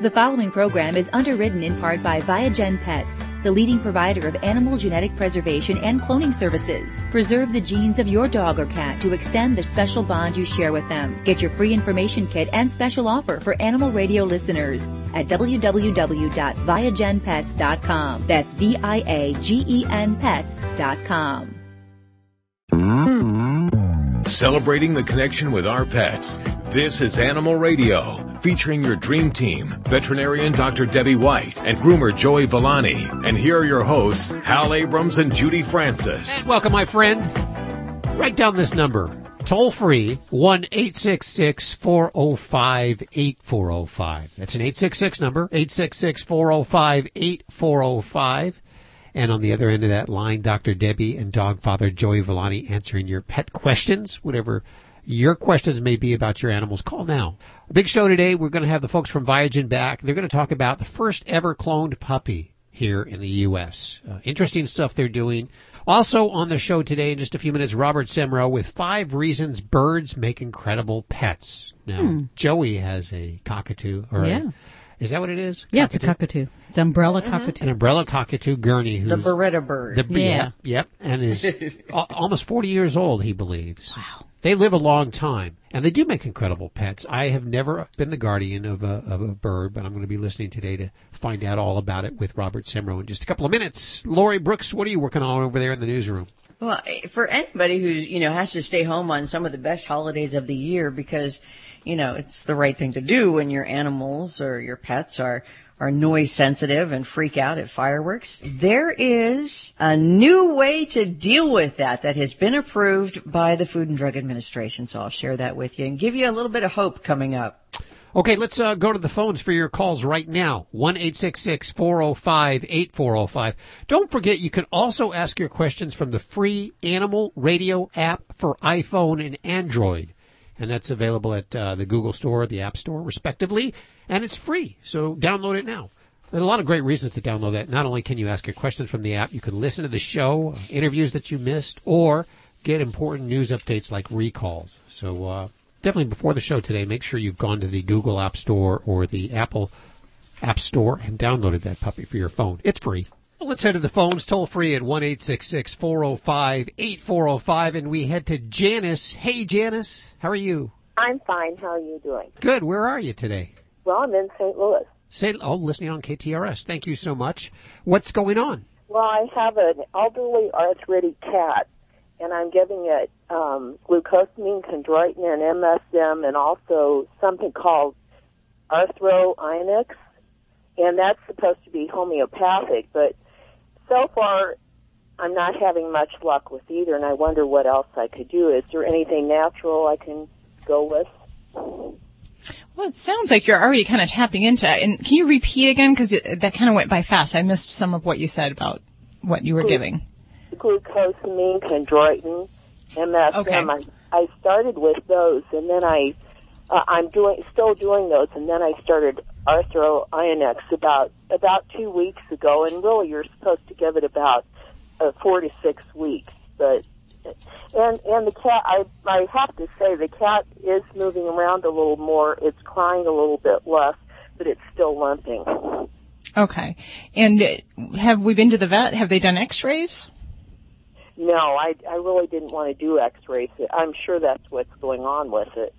The following program is underwritten in part by Viagen Pets, the leading provider of animal genetic preservation and cloning services. Preserve the genes of your dog or cat to extend the special bond you share with them. Get your free information kit and special offer for animal radio listeners at www.viagenpets.com. That's V-I-A-G-E-N pets.com. Celebrating the connection with our pets. This is Animal Radio, featuring your dream team, veterinarian Dr. Debbie White and groomer Joey Villani. And here are your hosts, Hal Abrams and Judy Francis. Welcome, my friend. Write down this number. Toll free, 1 405 8405. That's an 866 number, 866 405 8405. And on the other end of that line, Dr. Debbie and dog father Joey Villani answering your pet questions, whatever your questions may be about your animals. Call now. A big show today. We're going to have the folks from Viagen back. They're going to talk about the first ever cloned puppy here in the U.S. Uh, interesting stuff they're doing. Also on the show today in just a few minutes, Robert Semro with five reasons birds make incredible pets. Now, hmm. Joey has a cockatoo or yeah. A, is that what it is? Yeah, cockatoo? it's a cockatoo. It's umbrella mm-hmm. cockatoo. An umbrella cockatoo gurney. Who's the Beretta bird. The, yeah. Yep, yep. And is almost 40 years old, he believes. Wow. They live a long time, and they do make incredible pets. I have never been the guardian of a, of a bird, but I'm going to be listening today to find out all about it with Robert Semro in just a couple of minutes. Lori Brooks, what are you working on over there in the newsroom? Well, for anybody who you know has to stay home on some of the best holidays of the year because you know it's the right thing to do when your animals or your pets are are noise sensitive and freak out at fireworks. There is a new way to deal with that that has been approved by the Food and Drug Administration. So I'll share that with you and give you a little bit of hope coming up. Okay, let's uh, go to the phones for your calls right now. 1 405 8405. Don't forget, you can also ask your questions from the free Animal Radio app for iPhone and Android. And that's available at uh, the Google Store, the App Store, respectively and it's free. So download it now. There are a lot of great reasons to download that. Not only can you ask your questions from the app, you can listen to the show, interviews that you missed, or get important news updates like recalls. So uh, definitely before the show today, make sure you've gone to the Google App Store or the Apple App Store and downloaded that puppy for your phone. It's free. let's head to the phones toll free at 1 405 8405 and we head to Janice. Hey Janice, how are you? I'm fine. How are you doing? Good. Where are you today? Well, I'm in St. Louis. St. Oh, listening on KTRS. Thank you so much. What's going on? Well, I have an elderly arthritic cat, and I'm giving it um, glucosamine, chondroitin, and MSM, and also something called Arthro-Ionix, and that's supposed to be homeopathic. But so far, I'm not having much luck with either, and I wonder what else I could do. Is there anything natural I can go with? Well, it sounds like you're already kind of tapping into it. And can you repeat again? Because that kind of went by fast. I missed some of what you said about what you were giving. Glucosamine, chondroitin, MSM. Okay. I, I started with those, and then I, uh, I'm doing still doing those, and then I started Arthro-Ionix about about two weeks ago. And really, you're supposed to give it about uh, four to six weeks, but and and the cat I I have to say the cat is moving around a little more. It's crying a little bit less, but it's still limping. Okay. And have we been to the vet? Have they done X-rays? No, I I really didn't want to do X-rays. I'm sure that's what's going on with it.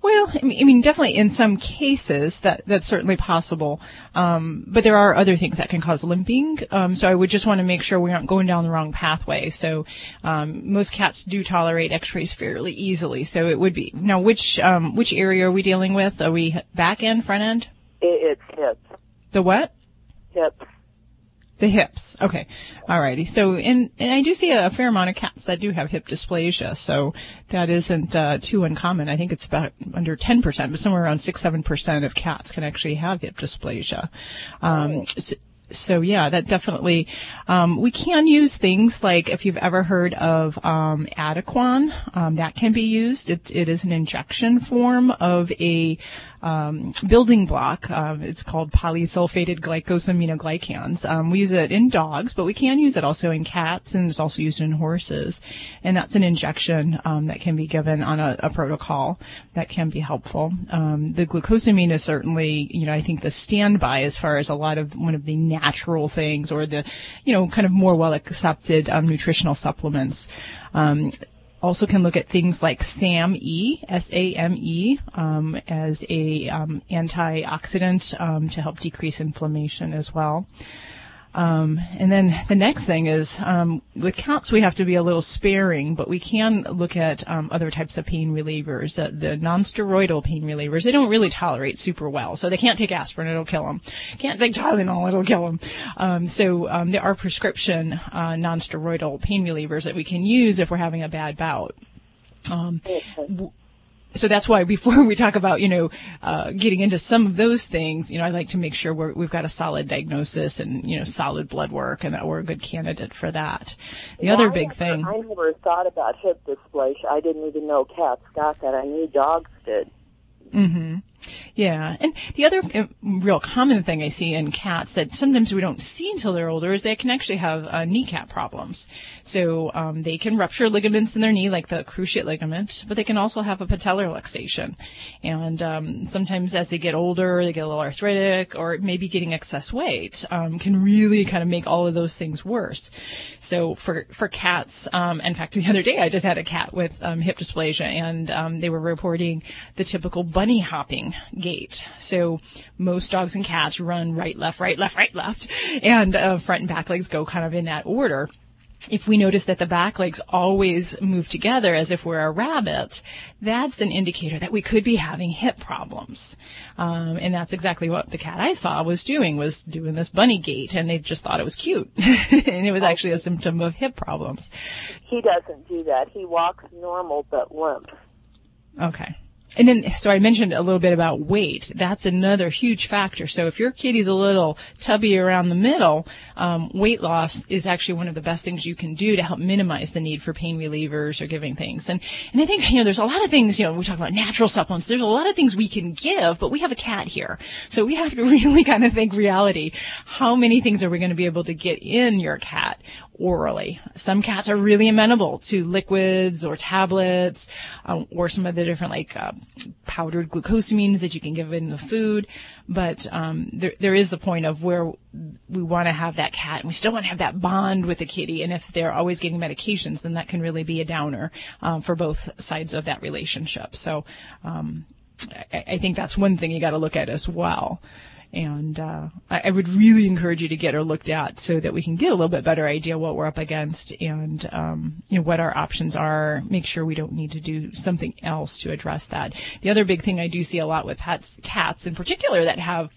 Well, I mean, definitely in some cases that that's certainly possible. Um, but there are other things that can cause limping. Um, so I would just want to make sure we aren't going down the wrong pathway. So um, most cats do tolerate X-rays fairly easily. So it would be now which um, which area are we dealing with? Are we back end, front end? It's hips. The what? Hips. The hips. Okay. Alrighty. So, and, and I do see a, fair amount of cats that do have hip dysplasia. So that isn't, uh, too uncommon. I think it's about under 10%, but somewhere around 6, 7% of cats can actually have hip dysplasia. Um, so, so yeah, that definitely. Um, we can use things like if you've ever heard of um, Adequan, um, that can be used. It, it is an injection form of a um, building block. Um, it's called polysulfated glycosaminoglycans. Um, we use it in dogs, but we can use it also in cats, and it's also used in horses. And that's an injection um, that can be given on a, a protocol that can be helpful. Um, the glucosamine is certainly, you know, I think the standby as far as a lot of one of the natural things or the, you know, kind of more well accepted um, nutritional supplements. Um, also can look at things like SAMe, S-A-M-E, um, as a um, antioxidant um, to help decrease inflammation as well. Um, and then the next thing is um, with cats we have to be a little sparing, but we can look at um, other types of pain relievers. Uh, the non-steroidal pain relievers they don't really tolerate super well, so they can't take aspirin; it'll kill them. Can't take Tylenol; it'll kill them. Um, so um, there are prescription uh, non-steroidal pain relievers that we can use if we're having a bad bout. Um, so that's why before we talk about you know uh, getting into some of those things, you know, I like to make sure we have got a solid diagnosis and you know solid blood work, and that we're a good candidate for that. The well, other I big never, thing. I never thought about hip dysplasia. I didn't even know cats got that. I knew dogs did. Mm-hmm. Yeah, and the other uh, real common thing I see in cats that sometimes we don't see until they're older is they can actually have uh, kneecap problems. So um, they can rupture ligaments in their knee, like the cruciate ligament, but they can also have a patellar luxation. And um, sometimes as they get older, they get a little arthritic, or maybe getting excess weight um, can really kind of make all of those things worse. So for for cats, um, in fact, the other day I just had a cat with um, hip dysplasia, and um, they were reporting the typical bunny hopping gait. So most dogs and cats run right, left, right, left, right, left, and uh, front and back legs go kind of in that order if we notice that the back legs always move together as if we're a rabbit, that's an indicator that we could be having hip problems. Um, and that's exactly what the cat I saw was doing, was doing this bunny gait, and they just thought it was cute. and it was actually a symptom of hip problems. He doesn't do that. He walks normal but limp. Okay. And then, so I mentioned a little bit about weight. That's another huge factor. So if your kitty's a little tubby around the middle, um, weight loss is actually one of the best things you can do to help minimize the need for pain relievers or giving things. And, and I think, you know, there's a lot of things, you know, we talk about natural supplements. There's a lot of things we can give, but we have a cat here. So we have to really kind of think reality. How many things are we going to be able to get in your cat? orally. Some cats are really amenable to liquids or tablets, um, or some of the different like uh, powdered glucosamines that you can give in the food. But um, there, there is the point of where we want to have that cat, and we still want to have that bond with the kitty. And if they're always getting medications, then that can really be a downer um, for both sides of that relationship. So um, I, I think that's one thing you got to look at as well. And uh, I, I, would really encourage you to get her looked at so that we can get a little bit better idea what we're up against and um, you know what our options are. Make sure we don't need to do something else to address that. The other big thing I do see a lot with pets, cats in particular, that have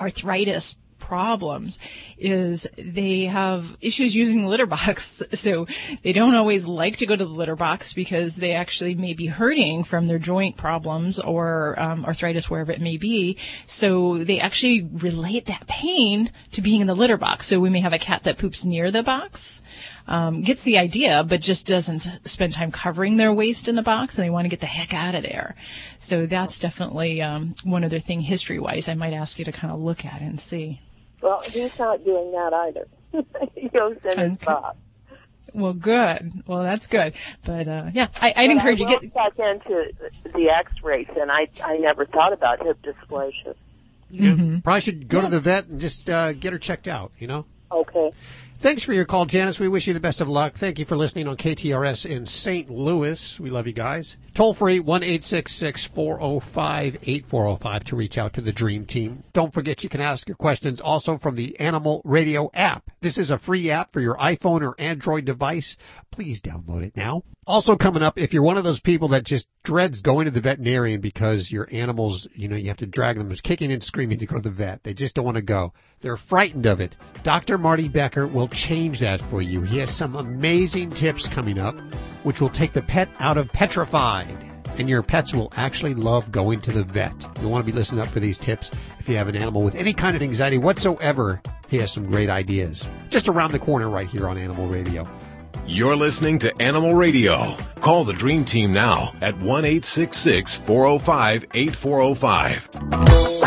arthritis problems is they have issues using the litter box. So they don't always like to go to the litter box because they actually may be hurting from their joint problems or um, arthritis, wherever it may be. So they actually relate that pain to being in the litter box. So we may have a cat that poops near the box. Um, gets the idea, but just doesn't spend time covering their waste in the box, and they want to get the heck out of there. So that's definitely um, one other thing history-wise I might ask you to kind of look at and see. Well, he's not doing that either. he goes in okay. his box. Well, good. Well, that's good. But uh, yeah, I, would encourage I you get back into the X-rays, and I I never thought about hip dysplasia. Mm-hmm. Probably should go yeah. to the vet and just uh, get her checked out. You know. Okay. Thanks for your call, Janice. We wish you the best of luck. Thank you for listening on KTRS in St. Louis. We love you guys. Toll free one eight six six four zero oh five eight four zero five to reach out to the Dream Team. Don't forget you can ask your questions also from the Animal Radio app. This is a free app for your iPhone or Android device. Please download it now. Also coming up, if you're one of those people that just dreads going to the veterinarian because your animals, you know, you have to drag them kicking and screaming to go to the vet. They just don't want to go. They're frightened of it. Dr. Marty Becker will change that for you. He has some amazing tips coming up, which will take the pet out of petrified. And your pets will actually love going to the vet. You'll want to be listening up for these tips. If you have an animal with any kind of anxiety whatsoever, he has some great ideas. Just around the corner right here on Animal Radio. You're listening to Animal Radio. Call the Dream Team now at 1 866 405 8405.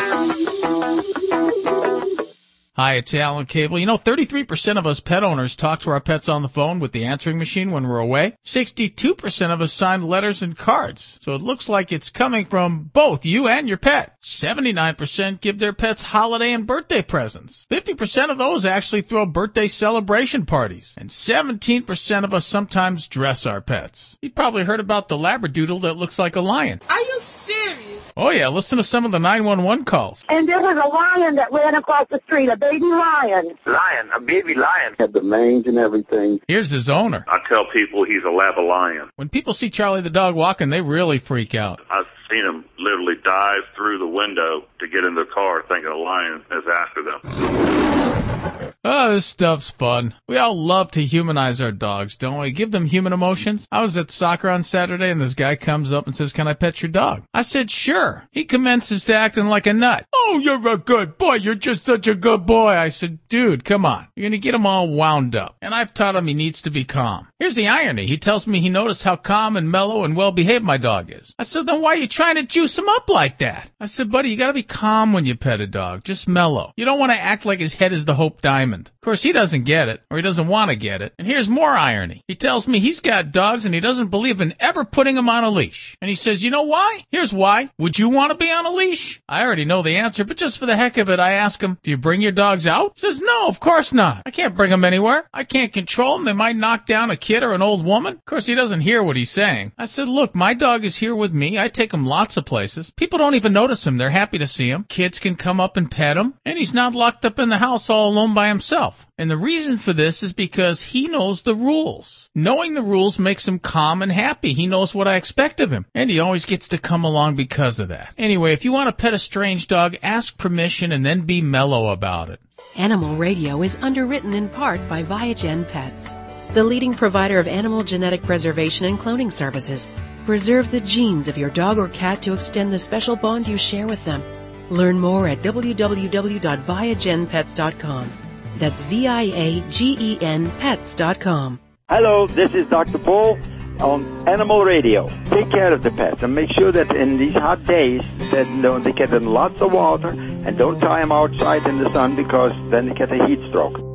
Hi, it's Alan Cable. You know, 33% of us pet owners talk to our pets on the phone with the answering machine when we're away. 62% of us sign letters and cards. So it looks like it's coming from both you and your pet. 79% give their pets holiday and birthday presents. 50% of those actually throw birthday celebration parties. And 17% of us sometimes dress our pets. You probably heard about the Labradoodle that looks like a lion. Are you serious? Oh yeah, listen to some of the 911 calls. And there was a lion that ran across the street, a baby lion. Lion, a baby lion. Had the mange and everything. Here's his owner. I tell people he's a lab lion. When people see Charlie the dog walking, they really freak out. I've seen him literally dive through the window to get in the car thinking a lion is after them. Oh, this stuff's fun. We all love to humanize our dogs, don't we? Give them human emotions. I was at soccer on Saturday and this guy comes up and says, can I pet your dog? I said, sure. He commences to acting like a nut. Oh, you're a good boy. You're just such a good boy. I said, dude, come on. You're going to get him all wound up. And I've taught him he needs to be calm. Here's the irony. He tells me he noticed how calm and mellow and well behaved my dog is. I said, then why are you trying to juice him up like that? I said, buddy, you gotta be calm when you pet a dog. Just mellow. You don't want to act like his head is the Hope Diamond. Of course, he doesn't get it, or he doesn't want to get it. And here's more irony. He tells me he's got dogs and he doesn't believe in ever putting them on a leash. And he says, you know why? Here's why. Would you want to be on a leash? I already know the answer, but just for the heck of it, I ask him, do you bring your dogs out? He says, no, of course not. I can't bring them anywhere. I can't control them. They might knock down a kid or an old woman. Of course, he doesn't hear what he's saying. I said, look, my dog is here with me. I take him lots of places. People don't even notice him. They're happy to see him. Kids can come up and pet him. And he's not locked up in the house all alone by himself. And the reason for this is because he knows the rules. Knowing the rules makes him calm and happy. He knows what I expect of him. And he always gets to come along because of that. Anyway, if you want to pet a strange dog, ask permission and then be mellow about it. Animal Radio is underwritten in part by Viagen Pets, the leading provider of animal genetic preservation and cloning services. Preserve the genes of your dog or cat to extend the special bond you share with them. Learn more at www.viagenpets.com. That's V-I-A-G-E-N pets.com. Hello, this is Dr. Paul on Animal Radio. Take care of the pets and make sure that in these hot days that they get in lots of water and don't tie them outside in the sun because then they get a heat stroke.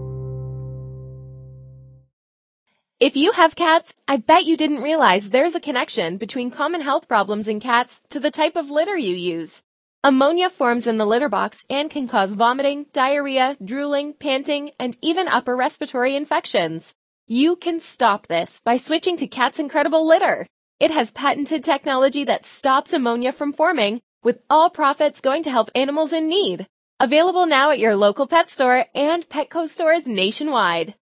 If you have cats, I bet you didn't realize there's a connection between common health problems in cats to the type of litter you use. Ammonia forms in the litter box and can cause vomiting, diarrhea, drooling, panting, and even upper respiratory infections. You can stop this by switching to Cat's Incredible Litter. It has patented technology that stops ammonia from forming, with all profits going to help animals in need. Available now at your local pet store and Petco stores nationwide.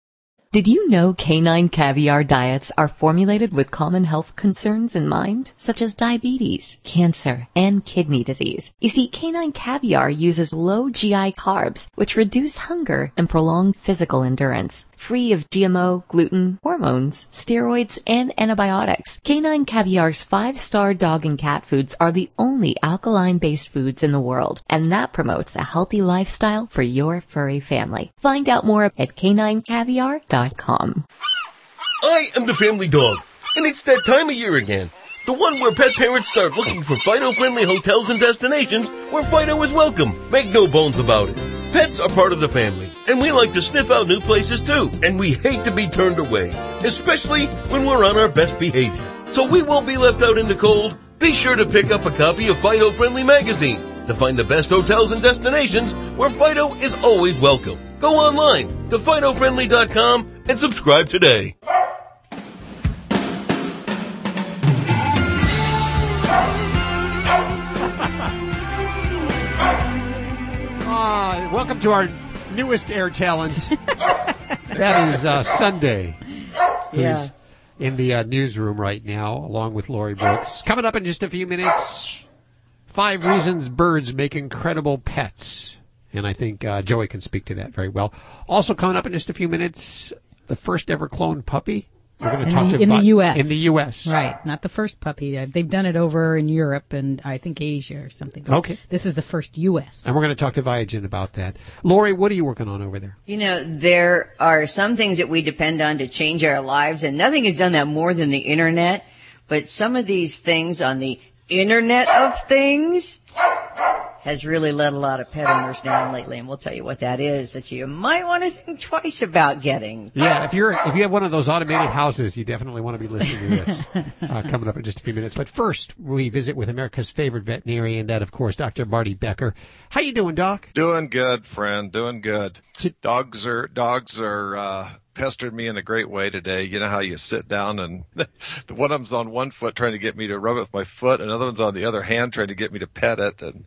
Did you know canine caviar diets are formulated with common health concerns in mind, such as diabetes, cancer, and kidney disease? You see, canine caviar uses low GI carbs, which reduce hunger and prolong physical endurance. Free of GMO, gluten, hormones, steroids, and antibiotics, canine caviar's five-star dog and cat foods are the only alkaline-based foods in the world, and that promotes a healthy lifestyle for your furry family. Find out more at caninecaviar.com. I am the family dog, and it's that time of year again. The one where pet parents start looking for Fido-friendly hotels and destinations where Fido is welcome. Make no bones about it. Pets are part of the family, and we like to sniff out new places too, and we hate to be turned away, especially when we're on our best behavior. So we won't be left out in the cold. Be sure to pick up a copy of Fido Friendly Magazine to find the best hotels and destinations where Fido is always welcome. Go online to FidoFriendly.com and subscribe today. Welcome to our newest air talent. that is uh, Sunday. Who's Yeah. in the uh, newsroom right now, along with Lori Brooks. Coming up in just a few minutes, five reasons birds make incredible pets. And I think uh, Joey can speak to that very well. Also coming up in just a few minutes, the first ever cloned puppy We're going to in talk the, to in the U.S. In the U.S. Right. Not the first puppy. They've done it over in Europe and I think Asia or something. But Okay. This is the first U.S. And we're going to talk to Viagen about that. Lori, what are you working on over there? You know, there are some things that we depend on to change our lives, and nothing has done that more than the internet. But some of these things on the Internet of Things has really let a lot of pet owners down lately, and we'll tell you what that is that you might want to think twice about getting. Yeah, if you're if you have one of those automated houses, you definitely want to be listening to this. uh, coming up in just a few minutes. But first, we visit with America's favorite veterinarian, that of course, Dr. Marty Becker. How you doing, Doc? Doing good, friend. Doing good. Dogs are dogs are uh, pestered me in a great way today. You know how you sit down and one of them's on one foot trying to get me to rub it with my foot, another one's on the other hand trying to get me to pet it. And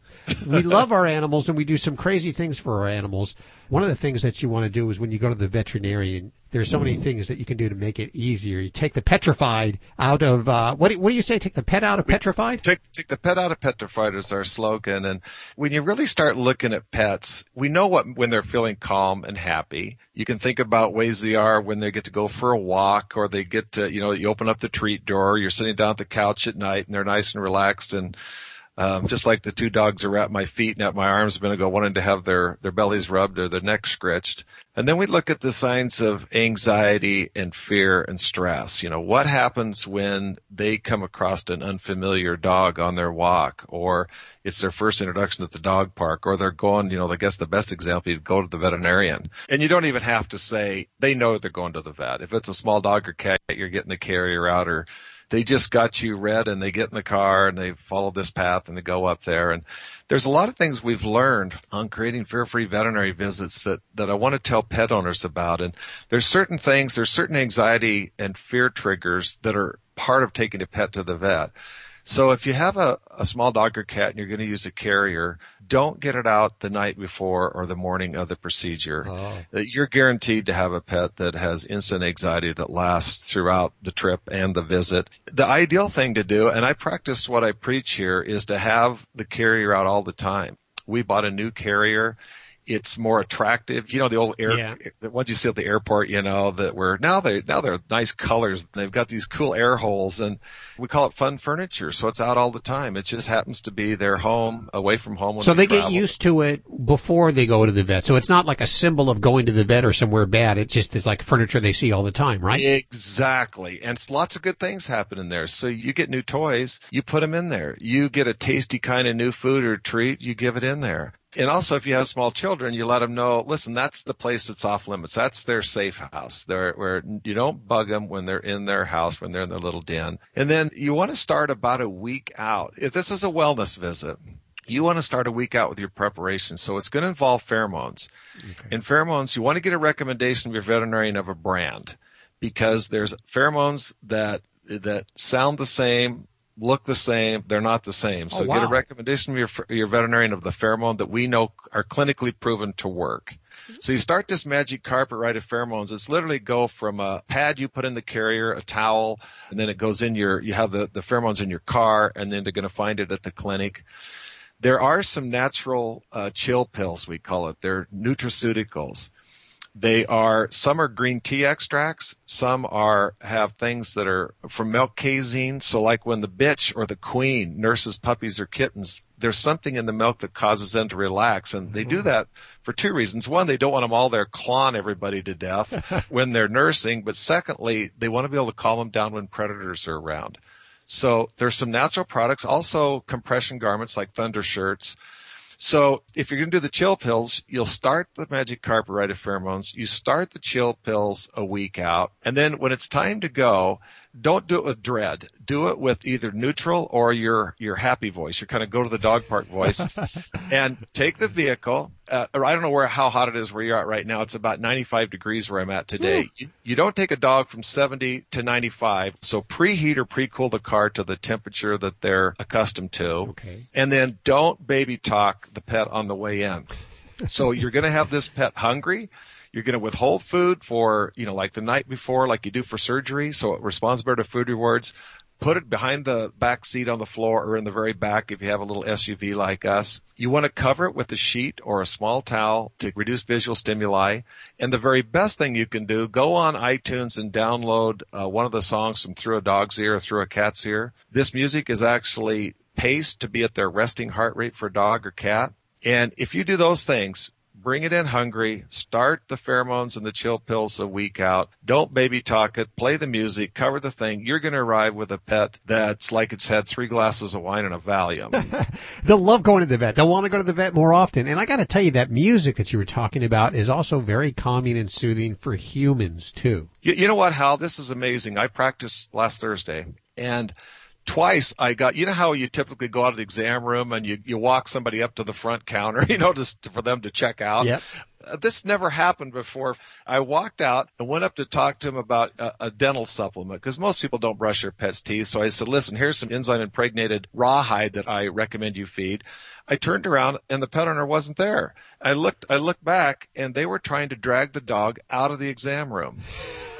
we love our animals and we do some crazy things for our animals. One of the things that you want to do is when you go to the veterinarian, there's so many things that you can do to make it easier. You take the petrified out of uh, what? Do, what do you say? Take the pet out of petrified. Take take the pet out of petrified is our slogan. And when you really start looking at pets, we know what when they're feeling calm and happy. You can think about ways they are when they get to go for a walk, or they get to you know you open up the treat door. You're sitting down at the couch at night, and they're nice and relaxed and. Um, just like the two dogs are at my feet and at my arms a minute ago, wanting to have their, their bellies rubbed or their necks scratched. And then we look at the signs of anxiety and fear and stress. You know, what happens when they come across an unfamiliar dog on their walk or it's their first introduction at the dog park or they're going, you know, I guess the best example, you'd go to the veterinarian and you don't even have to say they know they're going to the vet. If it's a small dog or cat, you're getting the carrier out or they just got you read and they get in the car and they follow this path and they go up there. And there's a lot of things we've learned on creating fear-free veterinary visits that, that I want to tell pet owners about. And there's certain things, there's certain anxiety and fear triggers that are part of taking a pet to the vet. So if you have a, a small dog or cat and you're going to use a carrier, don't get it out the night before or the morning of the procedure. Oh. Uh, you're guaranteed to have a pet that has instant anxiety that lasts throughout the trip and the visit. The ideal thing to do, and I practice what I preach here, is to have the carrier out all the time. We bought a new carrier it's more attractive. You know, the old air, Yeah. the ones you see at the airport, you know, that were now they, now they're nice colors. They've got these cool air holes and we call it fun furniture. So it's out all the time. It just happens to be their home away from home. When So they get used to it before they go to the vet. So it's not like a symbol of going to the vet or somewhere bad. It's just it's like furniture they see all the time, right? Exactly. And it's lots of good things happen in there. So you get new toys, you put them in there. You get a tasty kind of new food or treat, you give it in there. And also, if you have small children, you let them know, listen, that's the place that's off limits. That's their safe house. They're, where you don't bug them when they're in their house, when they're in their little den. And then you want to start about a week out. If this is a wellness visit, you want to start a week out with your preparation. So it's going to involve pheromones. In pheromones, you want to get a recommendation of your veterinarian of a brand because there's pheromones that, that sound the same, look the same, they're not the same. So Oh, get a recommendation from your, your veterinarian of the pheromone that we know are clinically proven to work. So you start this magic carpet ride of pheromones. It's literally go from a pad you put in the carrier, a towel, and then it goes in your, you have the, the pheromones in your car, and then they're going to find it at the clinic. There are some natural uh, chill pills, we call it. They're nutraceuticals. They are some are green tea extracts, some are have things that are from milk casein. So like when the bitch or the queen nurses puppies or kittens, there's something in the milk that causes them to relax, and they do mm-hmm. that for two reasons. One, they don't want them all there clawing everybody to death when they're nursing, but secondly, they want to be able to calm them down when predators are around. So there's some natural products, also compression garments like thunder shirts. So if you're going to do the chill pills, you'll start the magic carpet rite of pheromones. You start the chill pills a week out. And then when it's time to go, don't do it with dread. Do it with either neutral or your, your happy voice, your kind of go to the dog park voice and take the vehicle. Uh, or I don't know where, how hot it is where you're at right now. It's about 95 degrees where I'm at today. You, you don't take a dog from 70 to 95. So preheat or pre-cool the car to the temperature that they're accustomed to. Okay. And then don't baby talk the pet on the way in. So you're going to have this pet hungry. You're going to withhold food for, you know, like the night before, like you do for surgery. So it responds better to food rewards. put it behind the back seat on the floor or in the very back if you have a little SUV like us. You want to cover it with a sheet or a small towel to reduce visual stimuli. And the very best thing you can do, go on iTunes and download uh, one of the songs from Through a Dog's Ear or Through a Cat's Ear. This music is actually paced to be at their resting heart rate for dog or cat. And if you do those things, bring it in hungry, start the pheromones and the chill pills a week out. Don't baby talk it, play the music, cover the thing. You're going to arrive with a pet that's like it's had three glasses of wine and a Valium. They'll love going to the vet. They'll want to go to the vet more often. And I got to tell you, that music that you were talking about is also very calming and soothing for humans too. You, you know what, Hal? This is amazing. I practiced last Thursday and twice I got, you know how you typically go out of the exam room and you, you walk somebody up to the front counter, you know, just for them to check out. Yep. Uh, this never happened before. I walked out and went up to talk to him about a, a dental supplement because most people don't brush their pet's teeth. So I said, listen, here's some enzyme impregnated rawhide that I recommend you feed. I turned around and the pet owner wasn't there. I looked, I looked back and they were trying to drag the dog out of the exam room.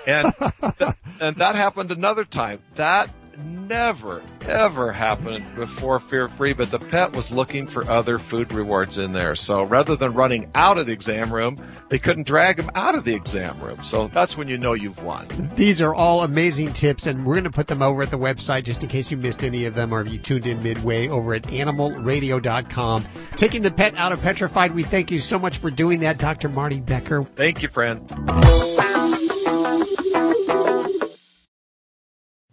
And, th- and that happened another time. That never, ever happened before Fear Free, but the pet was looking for other food rewards in there. So rather than running out of the exam room, they couldn't drag him out of the exam room. So that's when you know you've won. These are all amazing tips, and we're going to put them over at the website just in case you missed any of them or if you tuned in midway over at animalradio.com. Taking the pet out of petrified, we thank you so much for doing that, Dr. Marty Becker. Thank you, friend.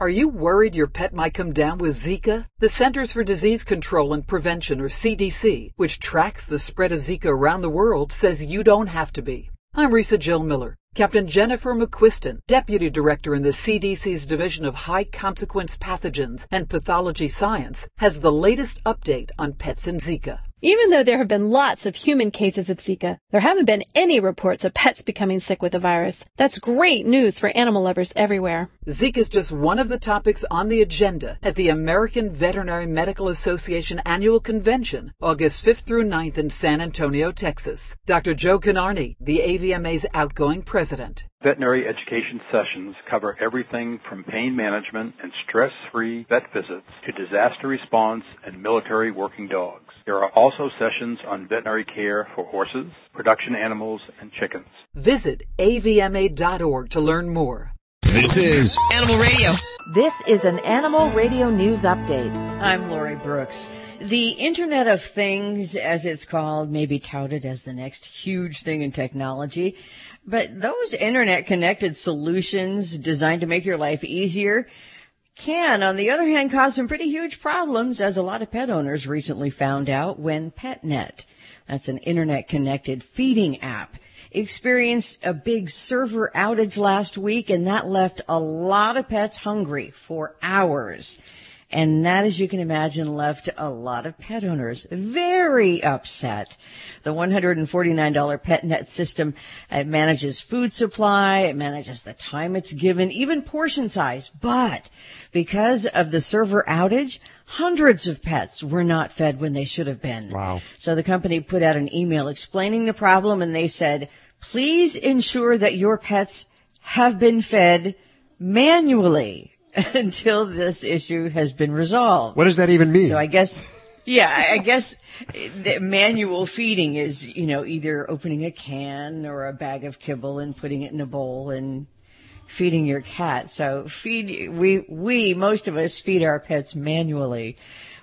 Are you worried your pet might come down with Zika? The Centers for Disease Control and Prevention, or CDC, which tracks the spread of Zika around the world, says you don't have to be. I'm Risa Jill Miller. Captain Jennifer McQuiston, Deputy Director in the CDC's Division of High Consequence Pathogens and Pathology Science, has the latest update on pets and Zika. Even though there have been lots of human cases of Zika, there haven't been any reports of pets becoming sick with the virus. That's great news for animal lovers everywhere. Zika is just one of the topics on the agenda at the American Veterinary Medical Association Annual Convention, August 5th through 9th in San Antonio, Texas. Dr. Joe Kinnarney, the AVMA's outgoing president. Veterinary education sessions cover everything from pain management and stress-free vet visits to disaster response and military working dogs. There are also sessions on veterinary care for horses, production animals, and chickens. Visit avma.org to learn more. This is Animal Radio. This is an Animal Radio News Update. I'm Lori Brooks. The Internet of Things, as it's called, may be touted as the next huge thing in technology. But those internet connected solutions designed to make your life easier can, on the other hand, cause some pretty huge problems, as a lot of pet owners recently found out when PetNet, that's an internet connected feeding app, experienced a big server outage last week, and that left a lot of pets hungry for hours. And that, as you can imagine, left a lot of pet owners very upset. The $149 PetNet system it manages food supply, it manages the time it's given, even portion size. But because of the server outage, hundreds of pets were not fed when they should have been. Wow. So the company put out an email explaining the problem and they said, please ensure that your pets have been fed manually until this issue has been resolved. What does that even mean? So I guess, yeah, I guess the manual feeding is, you know, either opening a can or a bag of kibble and putting it in a bowl and feeding your cat. So feed, we, we, most of us feed our pets manually.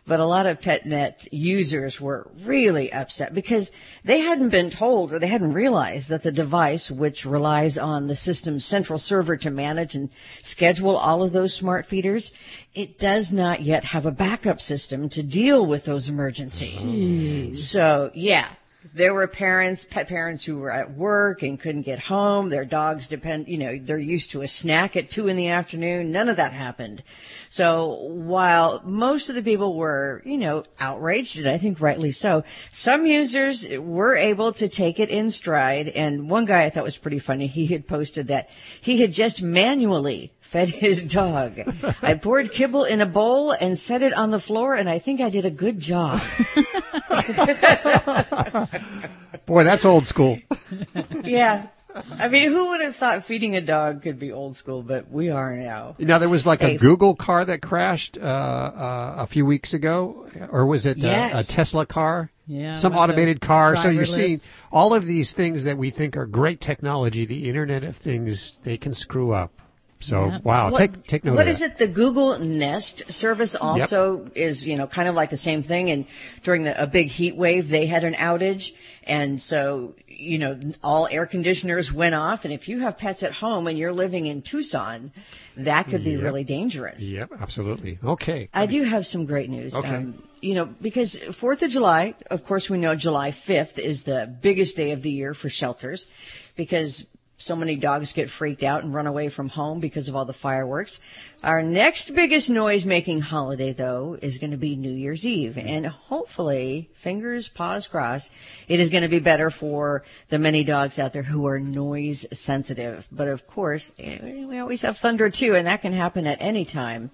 But a lot of PetNet users were really upset because they hadn't been told or they hadn't realized that the device, which relies on the system's central server to manage and schedule all of those smart feeders, it does not yet have a backup system to deal with those emergencies. So yeah, there were parents, pet parents who were at work and couldn't get home. Their dogs depend, you know, they're used to a snack at two in the afternoon. None of that happened. So while most of the people were, you know, outraged, and I think rightly so, some users were able to take it in stride. And one guy I thought was pretty funny. He had posted that he had just manually fed his dog. I poured kibble in a bowl and set it on the floor, and I think I did a good job. Boy, that's old school. yeah. I mean, who would have thought feeding a dog could be old school, but we are now. Now there was like Hey, a Google car that crashed uh, uh, a few weeks ago, or was it uh, Yes. a Tesla car? Yeah, some automated car. So you're driverless. seeing all of these things that we think are great technology. The Internet of Things they can screw up. So Yeah. wow, What- take take note. What is it? The Google Nest service also is, you know, kind of like the same thing. And during the, a big heat wave, they had an outage. And so, you know, all air conditioners went off. And if you have pets at home and you're living in Tucson, that could be Yep. really dangerous. Yep, absolutely. Okay. I do have some great news. Okay. Um, you know, because Fourth of July, of course, we know July 5th is the biggest day of the year for shelters because so many dogs get freaked out and run away from home because of all the fireworks. Our next biggest noise making holiday, though, is going to be New Year's Eve. And hopefully, fingers, paws crossed, it is going to be better for the many dogs out there who are noise sensitive. But of course, we always have thunder too, and that can happen at any time.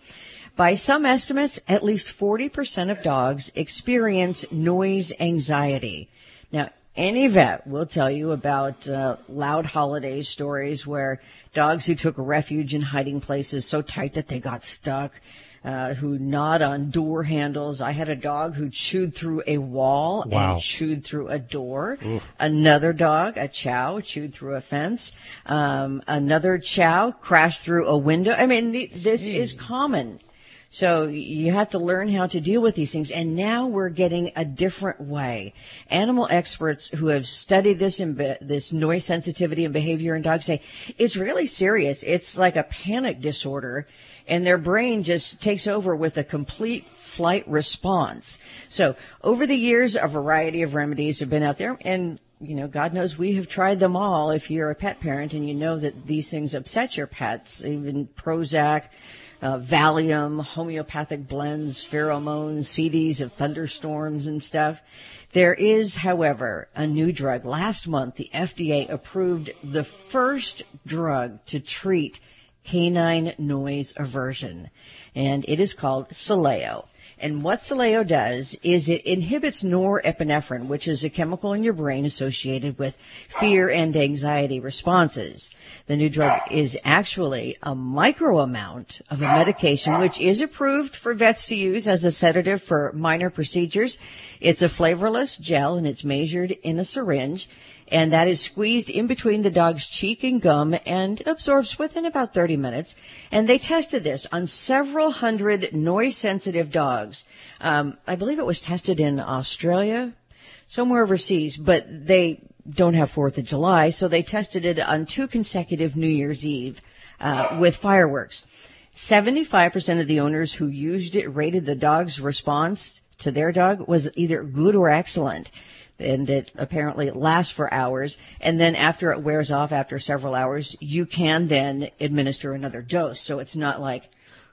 By some estimates, at least 40% of dogs experience noise anxiety. Now, any vet will tell you about uh, loud holiday stories where dogs who took refuge in hiding places so tight that they got stuck, uh, who gnawed on door handles. I had a dog who chewed through a wall Wow. and chewed through a door. Oof. Another dog, a chow, chewed through a fence. Um, another chow crashed through a window. I mean, the, this is common. So you have to learn how to deal with these things. And now we're getting a different way. Animal experts who have studied this be- this noise sensitivity and behavior in dogs say it's really serious. It's like a panic disorder and their brain just takes over with a complete flight response. So over the years, a variety of remedies have been out there and you know, God knows we have tried them all. If you're a pet parent and you know that these things upset your pets, even Prozac, uh, Valium, homeopathic blends, pheromones, CDs of thunderstorms and stuff. There is, however, a new drug. Last month, the FDA approved the first drug to treat canine noise aversion, and it is called Sileo. And what Sileo does is it inhibits norepinephrine, which is a chemical in your brain associated with fear and anxiety responses. The new drug is actually a micro amount of a medication which is approved for vets to use as a sedative for minor procedures. It's a flavorless gel and it's measured in a syringe and that is squeezed in between the dog's cheek and gum and absorbs within about 30 minutes. And they tested this on several hundred noise sensitive dogs. Um, I believe it was tested in Australia, somewhere overseas, but they don't have Fourth of July, so they tested it on two consecutive New Year's Eve uh, with fireworks. 75% of the owners who used it rated the dog's response to their dog was either good or excellent. And it apparently lasts for hours. And then after it wears off after several hours, you can then administer another dose. So it's not like,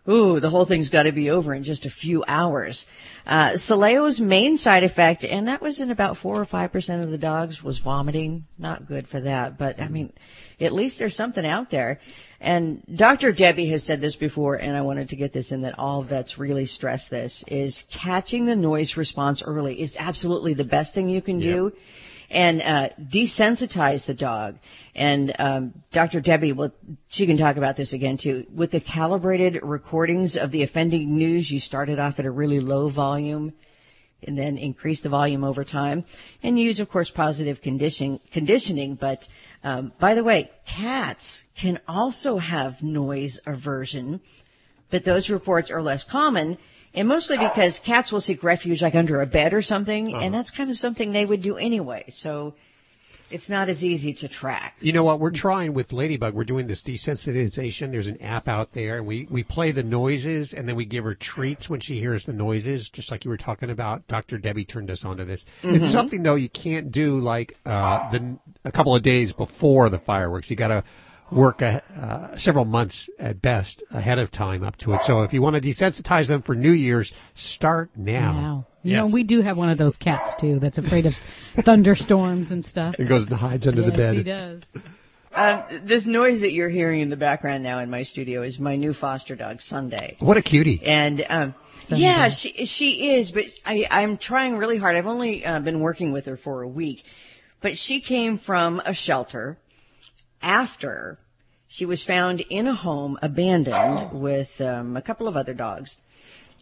ooh, the whole thing's got to be over in just a few hours. Uh, Sileo's main side effect, and that was in about four or five percent of the dogs, was vomiting. Not good for that, but I mean, at least there's something out there. And Dr. Debbie has said this before, and I wanted to get this in that all vets really stress this, is catching the noise response early is absolutely the best thing you can do. And uh, desensitize the dog. And um, Dr. Debbie, will she can talk about this again too. With the calibrated recordings of the offending news, you started off at a really low volume and then increase the volume over time and use, of course, positive condition, conditioning. But, um, by the way, cats can also have noise aversion, but those reports are less common and mostly because cats will seek refuge like under a bed or something. And that's kind of something they would do anyway. So it's not as easy to track. You know what? We're trying with Ladybug. We're doing this desensitization. There's an app out there, and we, we play the noises, and then we give her treats when she hears the noises, just like you were talking about. Dr. Debbie turned us onto this. Mhm. It's something though you can't do like uh, the a couple of days before the fireworks. You got to work a, uh, several months at best ahead of time up to it. So if you want to desensitize them for New Year's, start now. Wow. You know, we do have one of those cats too that's afraid of thunderstorms and stuff. It goes and hides under the Yes, bed. he does. Um, this noise that you're hearing in the background now in my studio is my new foster dog, Sunday. What a cutie. And um, yeah, she she is, but I I'm trying really hard. I've only uh, been working with her for a week, but she came from a shelter after she was found in a home abandoned with um, a couple of other dogs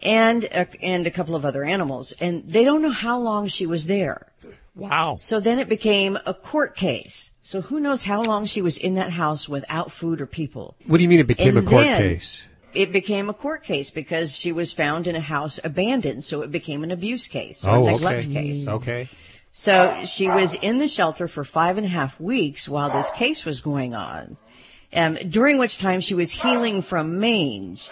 and a, and a couple of other animals, and they don't know how long she was there. Wow. So then it became a court case. So who knows how long she was in that house without food or people. What do you mean it became And a court case? It became a court case because she was found in a house abandoned, so it became an abuse case or Oh, a neglect okay. case. Okay. So she was in the shelter for five and a half weeks while this case was going on, um, during which time she was healing from mange.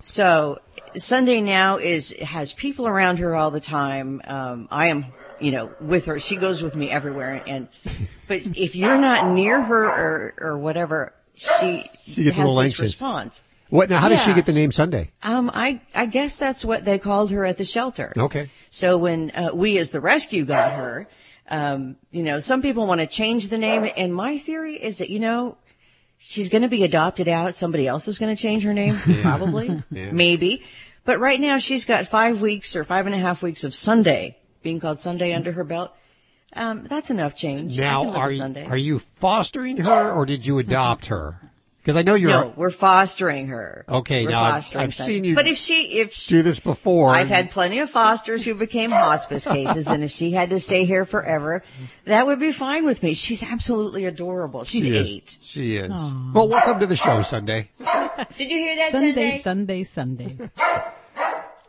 So Sunday now is has people around her all the time. Um, I am, you know, with her. She goes with me everywhere. And but if you're not near her or or whatever, she She gets a little anxious. response. What now? How does she get the name Sunday? Um, I I guess that's what they called her at the shelter. Okay. So when uh, we as the rescue got her, um, you know, some people want to change the name, and my theory is that you know, she's going to be adopted out. Somebody else is going to change her name, probably, Yeah. maybe. But right now she's got five weeks or five and a half weeks of Sunday being called Sunday under her belt. Um, that's enough change. Now, are you, Sunday. are you fostering her or did you adopt her? Because I know you're no, we're fostering her. Okay, We're now I've- I've seen you But if she, if she, do this before. I've had plenty of fosters who became hospice cases, and if she had to stay here forever, that would be fine with me. She's absolutely adorable. She's she eight. She is. Well, welcome to the show, Sunday. Did you hear that, Sunday, Sunday? Sunday, Sunday.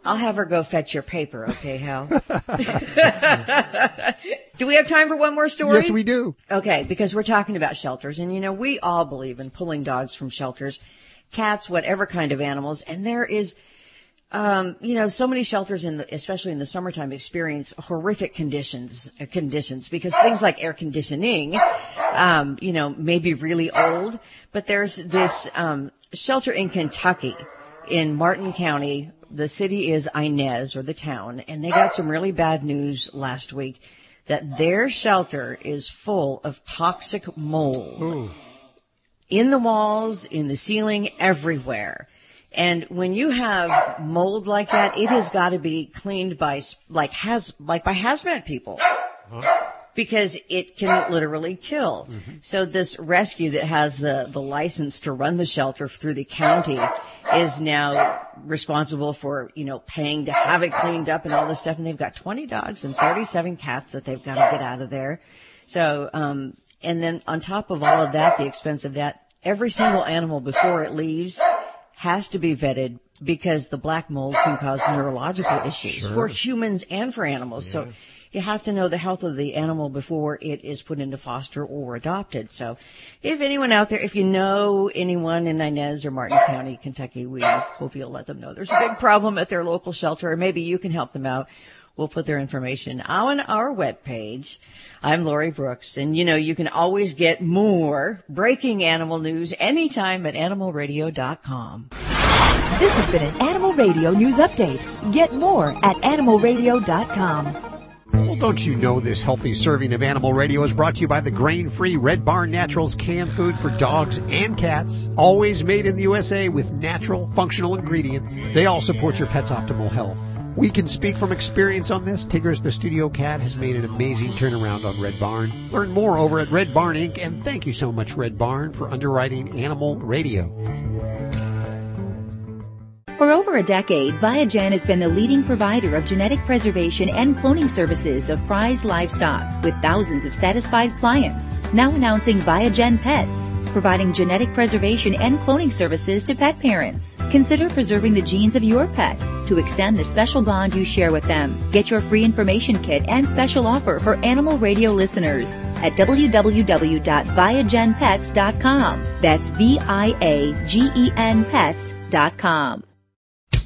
I'll have her go fetch your paper, okay, Hal? do we have time for one more story? Yes, we do. Okay, because we're talking about shelters, and you know, we all believe in pulling dogs from shelters, cats, whatever kind of animals, and there is, um, you know, so many shelters in the, especially in the summertime experience horrific conditions, uh, conditions, because things like air conditioning, um, you know, may be really old, but there's this, um, shelter in Kentucky, in Martin County. The city is Inez or the town, and they got some really bad news last week that their shelter is full of toxic mold. In the walls, in the ceiling, everywhere. And when you have mold like that, it has got to be cleaned by like has like by hazmat people. Because it can literally kill. Mm-hmm. So this rescue that has the, the license to run the shelter through the county is now responsible for, you know, paying to have it cleaned up and all this stuff. And they've got 20 dogs and 37 cats that they've got to get out of there. So, um, and then on top of all of that, the expense of that, every single animal before it leaves has to be vetted because the black mold can cause neurological issues Sure. for humans and for animals. So you have to know the health of the animal before it is put into foster or adopted. So if anyone out there, if you know anyone in Inez or Martin County, Kentucky, we hope you'll let them know there's a big problem at their local shelter or maybe you can help them out. We'll put their information on our webpage. I'm Lori Brooks, and you know, you can always get more breaking animal news anytime at animalradio.com. This has been an Animal Radio News Update. Get more at animalradio.com. Well, don't you know this healthy serving of Animal Radio is brought to you by the grain-free Red Barn Naturals canned food for dogs and cats, always made in the USA with natural, functional ingredients. They all support your pet's optimal health. We can speak from experience on this. Tigger's the studio cat has made an amazing turnaround on Red Barn. Learn more over at Red Barn Inc. and thank you so much Red Barn for underwriting Animal Radio. For over a decade, Viagen has been the leading provider of genetic preservation and cloning services of prized livestock with thousands of satisfied clients. Now announcing Viagen Pets, providing genetic preservation and cloning services to pet parents. Consider preserving the genes of your pet to extend the special bond you share with them. Get your free information kit and special offer for animal radio listeners at www.viagenpets.com. That's V-I-A-G-E-N pets.com.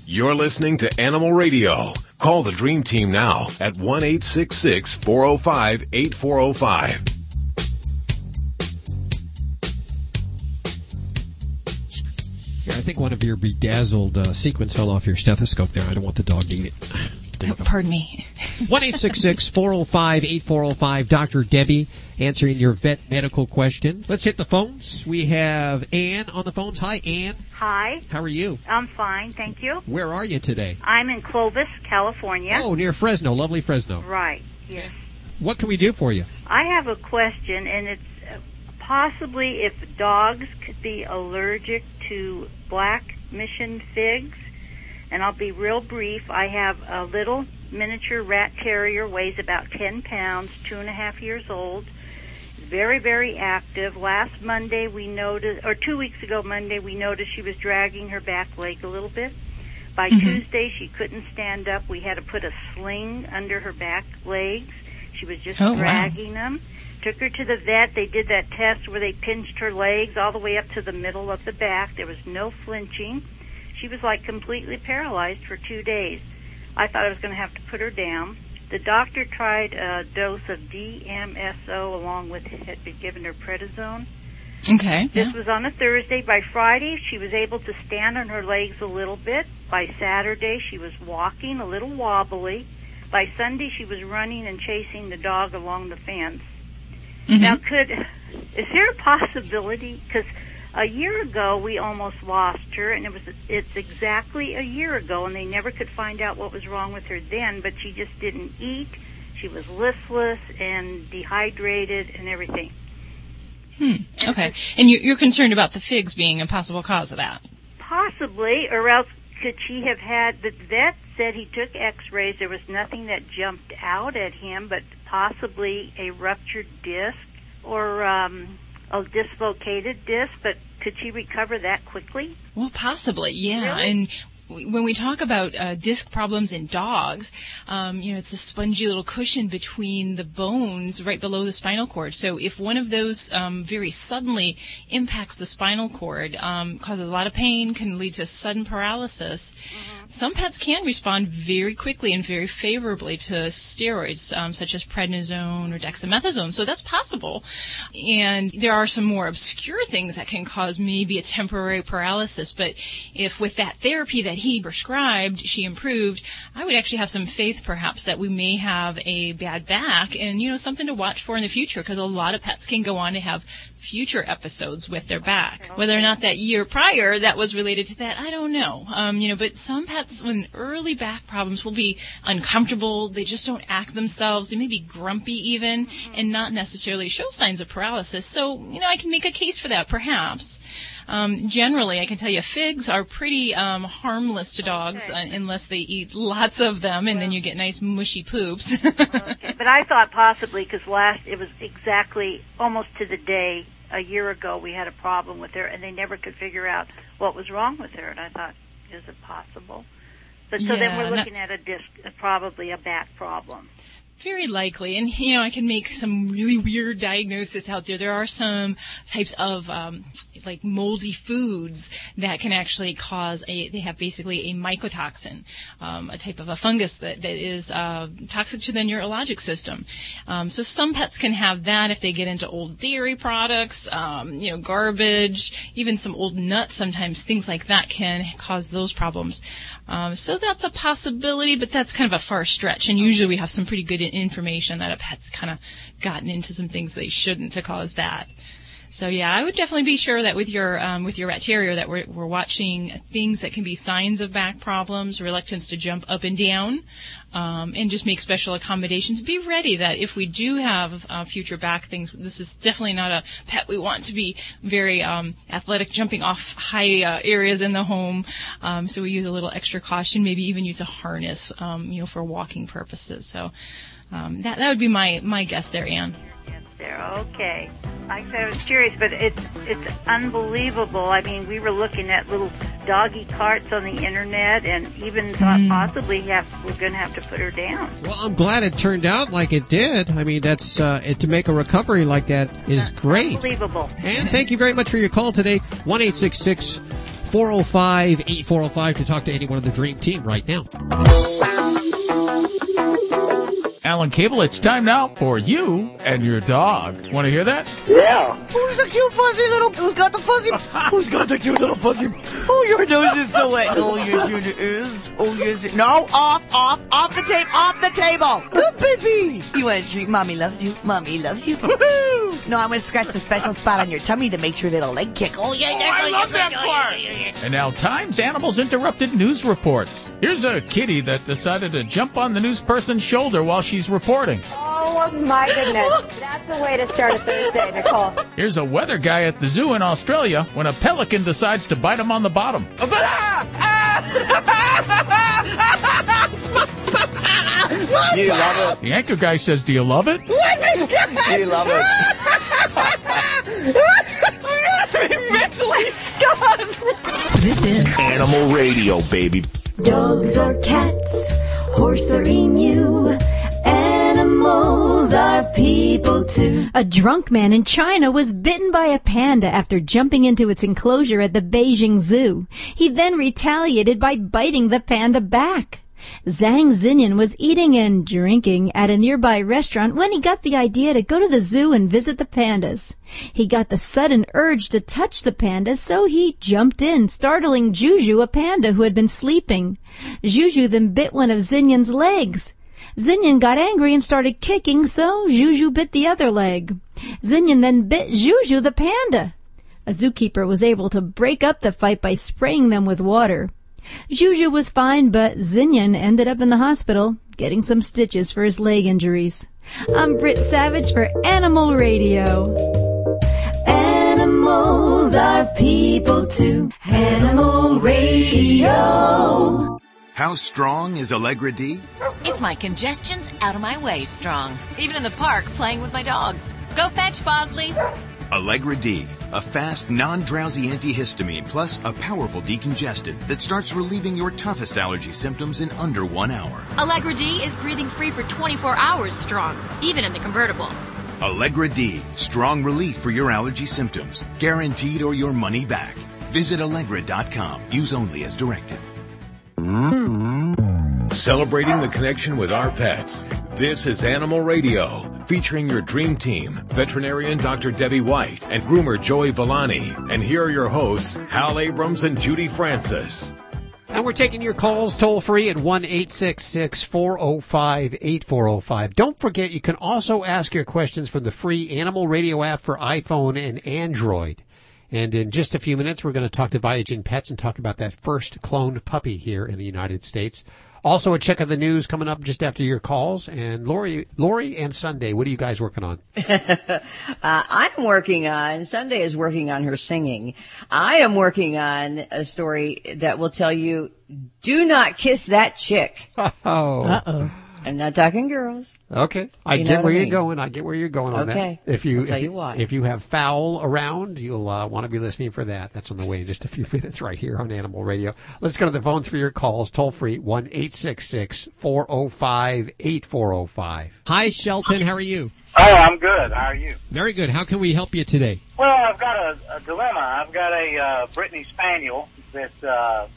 You're listening to Animal Radio. Call the Dream Team now at 1 405 8405. I think one of your bedazzled uh, sequins fell off your stethoscope there. I don't want the dog to eat it. Oh, pardon me. 1 405 8405. Dr. Debbie answering your vet medical question. Let's hit the phones. We have Ann on the phones. Hi, Ann. Hi. How are you? I'm fine, thank you. Where are you today? I'm in Clovis, California. Oh, near Fresno. Lovely Fresno. Right, yes. What can we do for you? I have a question, and it's uh, possibly if dogs could be allergic to black mission figs. And I'll be real brief. I have a little miniature rat terrier, weighs about 10 pounds, two and a half years old. Very, very active. Last Monday we noticed, or two weeks ago Monday, we noticed she was dragging her back leg a little bit. By Mhm. Tuesday she couldn't stand up. We had to put a sling under her back legs. She was just Oh, wow. dragging them. Took her to the vet. They did that test where they pinched her legs all the way up to the middle of the back. There was no flinching. She was like completely paralyzed for two days. I thought I was going to have to put her down. The doctor tried a dose of DMSO along with had been given her prednisone. Okay. This was on a Thursday. By Friday, she was able to stand on her legs a little bit. By Saturday, she was walking a little wobbly. By Sunday, she was running and chasing the dog along the fence. Mhm. Now, could is there a possibility? Because a year ago we almost lost her, and it was it's exactly a year ago, and they never could find out what was wrong with her then. But she just didn't eat. She was listless and dehydrated and everything. Hmm. Okay. And you, you're concerned about the figs being a possible cause of that. Possibly, or else could she have had? The vet said he took X-rays. There was nothing that jumped out at him, but possibly a ruptured disc or um, a dislocated disc. But could she recover that quickly? Well, possibly, yeah. Really? And when we talk about uh, disc problems in dogs, um, you know, it's a spongy little cushion between the bones right below the spinal cord. So if one of those um, very suddenly impacts the spinal cord, um, causes a lot of pain, can lead to sudden paralysis. Some pets can respond very quickly and very favorably to steroids, um, such as prednisone or dexamethasone. So that's possible. And there are some more obscure things that can cause maybe a temporary paralysis. But if with that therapy that he prescribed, she improved, I would actually have some faith perhaps that we may have a bad back and, you know, something to watch for in the future because a lot of pets can go on to have future episodes with their back. Whether or not that year prior that was related to that, I don't know. Um, you know, but some pets when early back problems will be uncomfortable, they just don't act themselves, they may be grumpy even, and not necessarily show signs of paralysis. So, you know, I can make a case for that perhaps. Um, generally, I can tell you figs are pretty um, harmless to dogs uh, unless they eat lots of them, and then you get nice mushy poops. Okay, but I thought possibly because last it was exactly almost to the day a year ago we had a problem with her, and they never could figure out what was wrong with her. And I thought, is it possible? But so then we're not- looking at a disc, probably a back problem. Very likely, and you know, I can make some really weird diagnosis out there. There are some types of um, like moldy foods that can actually cause a. They have basically a mycotoxin, um, a type of a fungus that that is uh, toxic to the neurologic system. Um, so some pets can have that if they get into old dairy products, um, you know, garbage, even some old nuts. Sometimes things like that can cause those problems. Um, so that's a possibility, but that's kind of a far stretch. And usually we have some pretty good information that a pet's kind of gotten into some things they shouldn't to cause that. So yeah, I would definitely be sure that with your um, with your rat terrier that we're we're watching things that can be signs of back problems, reluctance to jump up and down, um, and just make special accommodations. Be ready that if we do have uh, future back things, this is definitely not a pet we want to be very um, athletic, jumping off high uh, areas in the home. Um, so we use a little extra caution, maybe even use a harness, um, you know, for walking purposes. So um, that that would be my my guess there, Anne. There, okay. I said, I was curious, but it's it's unbelievable. I mean, we were looking at little doggy carts on the internet, and even thought possibly have we're going to have to put her down. Well, I'm glad it turned out like it did. I mean, that's uh, it, to make a recovery like that is great. Unbelievable. And thank you very much for your call today. One eight six six four zero five eight four zero five to talk to anyone on the Dream Team right now. Alan Cable, it's time now for you and your dog. Want to hear that? Yeah. Who's the cute fuzzy little? Who's got the fuzzy? Who's got the cute little fuzzy? Oh, your nose is so wet. Oh, yes, it is. Oh, yes. It, no, off, off, off the table, off the table. Good baby. You want a treat? Mommy loves you. Mommy loves you. Woohoo! No, I'm gonna scratch the special spot on your tummy to make sure little leg kick. Oh yeah, Oh, I love that part. And now, Times Animals Interrupted news reports. Here's a kitty that decided to jump on the news person's shoulder while she's reporting. Oh my goodness. That's a way to start a Thursday, Nicole. Here's a weather guy at the zoo in Australia when a pelican decides to bite him on the bottom. Do you love it? The anchor guy says, Do you love it? Do you love it? I'm gonna be mentally scarred. This is Animal Radio, baby. Dogs or cats, horse or emu, animals are people too. A drunk man in China was bitten by a panda after jumping into its enclosure at the Beijing Zoo. He then retaliated by biting the panda back. Zhang Xinyan was eating and drinking at a nearby restaurant when he got the idea to go to the zoo and visit the pandas. He got the sudden urge to touch the pandas, so he jumped in, startling Juju, a panda who had been sleeping. Juju then bit one of Xinyan's legs. Xinyan got angry and started kicking, so Juju bit the other leg. Xinyan then bit Juju the panda. A zookeeper was able to break up the fight by spraying them with water. Juju was fine, but Xinyan ended up in the hospital, getting some stitches for his leg injuries. I'm Britt Savage for Animal Radio. Animals are people too. Animal Radio. How strong is Allegra D? It's my congestion's out of my way strong. Even in the park playing with my dogs. Go fetch, Bosley. Allegra D, a fast, non-drowsy antihistamine plus a powerful decongestant that starts relieving your toughest allergy symptoms in under one hour. Allegra D is breathing free for 24 hours strong, even in the convertible. Allegra D, strong relief for your allergy symptoms, guaranteed or your money back. Visit Allegra.com. Use only as directed. Celebrating the connection with our pets. This is Animal Radio, featuring your dream team, veterinarian Dr. Debbie White and groomer Joey Villani. And here are your hosts, Hal Abrams and Judy Francis. And we're taking your calls toll free at 1 405 8405. Don't forget, you can also ask your questions from the free Animal Radio app for iPhone and Android. And in just a few minutes, we're going to talk to Viagen Pets and talk about that first cloned puppy here in the United States. Also, a check of the news coming up just after your calls. And Lori, Lori and Sunday, what are you guys working on? uh, I'm working on, Sunday is working on her singing. I am working on a story that will tell you, do not kiss that chick. Oh. Uh-oh. I'm not talking girls. Okay, I You get where I you're going. I get where you're going on Okay. that. If you, I'll tell if, you why. if you have foul around, you'll uh, want to be listening for that. That's on the way in just a few minutes right here on Animal Radio. Let's go to the phones for your calls. Toll free one eight six six four zero five eight four zero five. Hi, Shelton. How are you? Oh, I'm good. How are you? Very good. How can we help you today? Well, I've got a, a dilemma. I've got a uh, Brittany Spaniel that uh,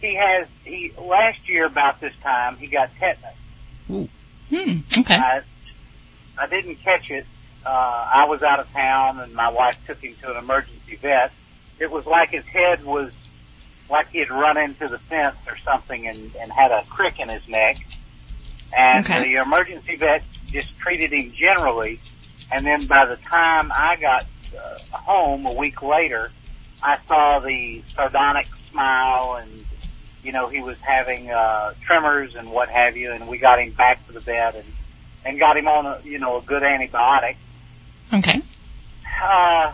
he has. He last year about this time he got tetanus. Hmm. Okay. I, I didn't catch it. Uh, I was out of town, and my wife took him to an emergency vet. It was like his head was like he had run into the fence or something, and, and had a crick in his neck. And Okay. the emergency vet just treated him generally. And then by the time I got uh, home a week later, I saw the sardonic smile and, you know, he was having, uh, tremors and what have you, and we got him back to the bed and, and got him on a, you know, a good antibiotic. Okay. Uh,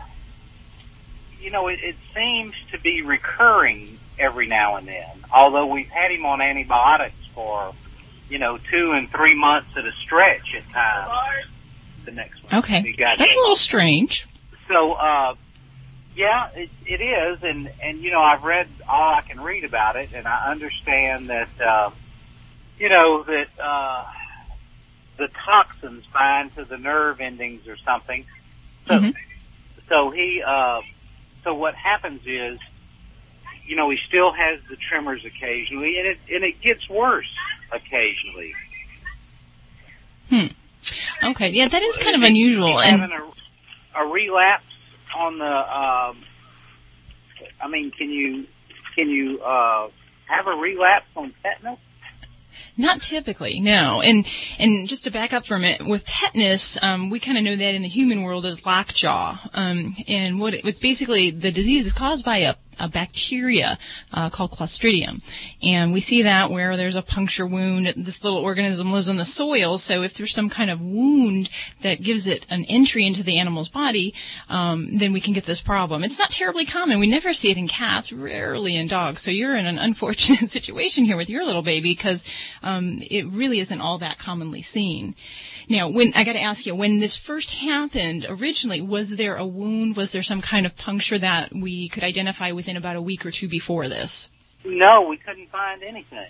you know, it, it seems to be recurring every now and then, although we've had him on antibiotics for, you know, two and three months at a stretch at times. The next one. Okay. We got That's a little strange. so, uh, yeah, it, it is, and and you know, I've read all I can read about it, and I understand that, uh, you know, that uh, the toxins bind to the nerve endings or something. So, so he, uh, so what happens is, you know, he still has the tremors occasionally, and it and it gets worse occasionally. Hmm. Okay. Yeah, that is kind of He's unusual. And having a, a relapse on the. Um, I mean, can you can you uh, have a relapse on tetanus? Not typically, no. And and just to back up for a minute, with tetanus, um, we kind of know that in the human world as lockjaw. Um, and what it, it's basically the disease is caused by a, a bacteria uh, called Clostridium, and we see that where there's a puncture wound. This little organism lives in the soil, so if there's some kind of wound that gives it an entry into the animal's body, um, then we can get this problem. It's not terribly common. We never see it in cats, rarely in dogs. So you're in an unfortunate situation here with your little baby because um, it really isn't all that commonly seen. Now, when I got to ask you, when this first happened originally, was there a wound? Was there some kind of puncture that we could identify within about a week or two before this? No, we couldn't find anything.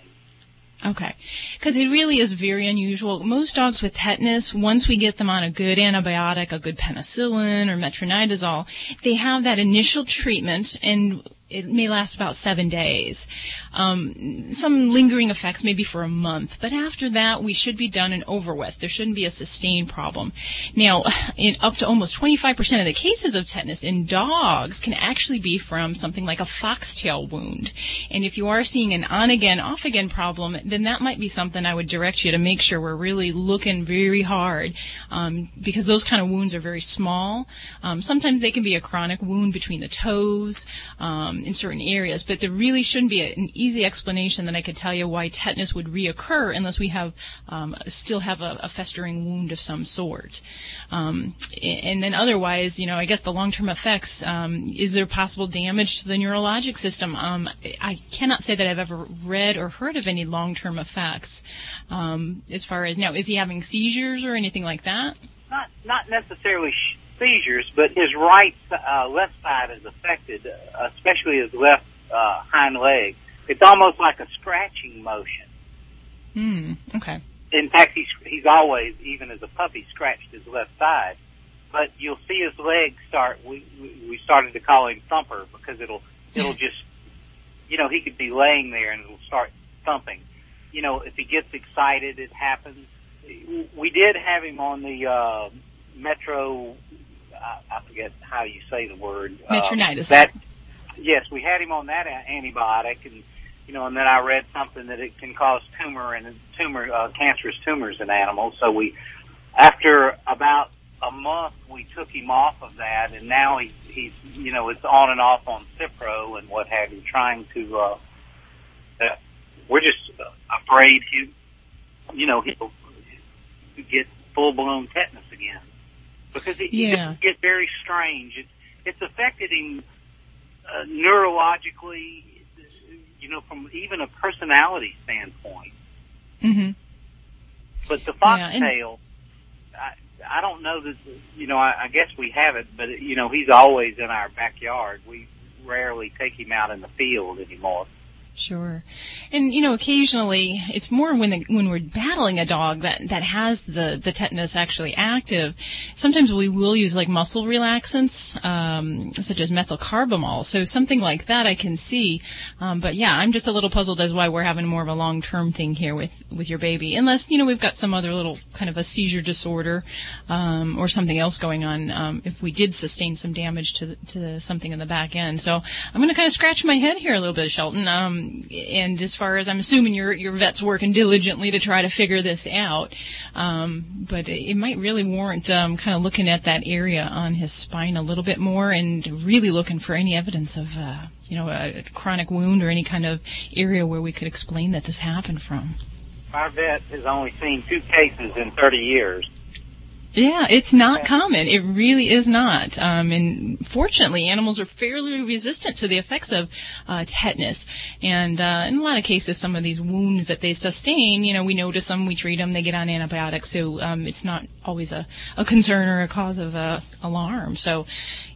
Okay. Because it really is very unusual. Most dogs with tetanus, once we get them on a good antibiotic, a good penicillin or metronidazole, they have that initial treatment and it may last about seven days. Um, some lingering effects maybe for a month, but after that we should be done and over with. There shouldn't be a sustained problem. Now, in up to almost 25% of the cases of tetanus in dogs can actually be from something like a foxtail wound. And if you are seeing an on again, off again problem, then that might be something I would direct you to make sure we're really looking very hard, um, because those kind of wounds are very small. Um, sometimes they can be a chronic wound between the toes. Um, in certain areas, but there really shouldn't be a, an easy explanation that I could tell you why tetanus would reoccur unless we have um, still have a, a festering wound of some sort. Um, and then otherwise, you know, I guess the long-term effects. Um, is there possible damage to the neurologic system? Um, I cannot say that I've ever read or heard of any long-term effects. Um, as far as now, is he having seizures or anything like that? Not not necessarily sh- seizures, but his right uh, left side is affected, uh, especially his left uh, hind leg. It's almost like a scratching motion. Hmm. Okay. In fact, he's he's always, even as a puppy, scratched his left side. But you'll see his legs start. We we we started to call him Thumper because it'll it'll just, you know, he could be laying there and it'll start thumping. You know, if he gets excited, it happens. We did have him on the uh, Metro I, I forget how you say the word. Metronidazole. Uh, that yes, we had him on that antibiotic, and you know, and then I read something that it can cause tumor and tumor uh, cancerous tumors in animals. So we, after about a month, we took him off of that, and now he's he's you know it's on and off on Cipro and what have you, trying to. Uh, uh, we're just afraid he, you know, he'll get full blown tetanus because it, Yeah. it gets very strange. It's it's affected him uh, neurologically, you know, from even a personality standpoint. Mm-hmm. But the Yeah, and- I, I don't know that, you know, I, I guess we have it, but you know, he's always in our backyard. We rarely take him out in the field anymore. Sure. And you know, occasionally it's more when the, when we're battling a dog that that has the the tetanus actually active. Sometimes we will use like muscle relaxants, um, such as methocarbamol. So something like that I can see. Um, but yeah, I'm just a little puzzled as why we're having more of a long term thing here with with your baby. Unless you know we've got some other little kind of a seizure disorder um, or something else going on. Um, if we did sustain some damage to the, to the, something in the back end, so I'm going to kind of scratch my head here a little bit, Shelton. And as far as I'm assuming your your vet's working diligently to try to figure this out, um, but it, it might really warrant um, kind of looking at that area on his spine a little bit more and really looking for any evidence of uh, you know a chronic wound or any kind of area where we could explain that this happened from. Our vet has only seen two cases in 30 years. Yeah, it's not common. It really is not. Um, and fortunately, animals are fairly resistant to the effects of uh, tetanus. And uh, in a lot of cases, some of these wounds that they sustain, you know, we notice them, we treat them, they get on antibiotics. So um, it's not always a, a concern or a cause of uh, alarm. So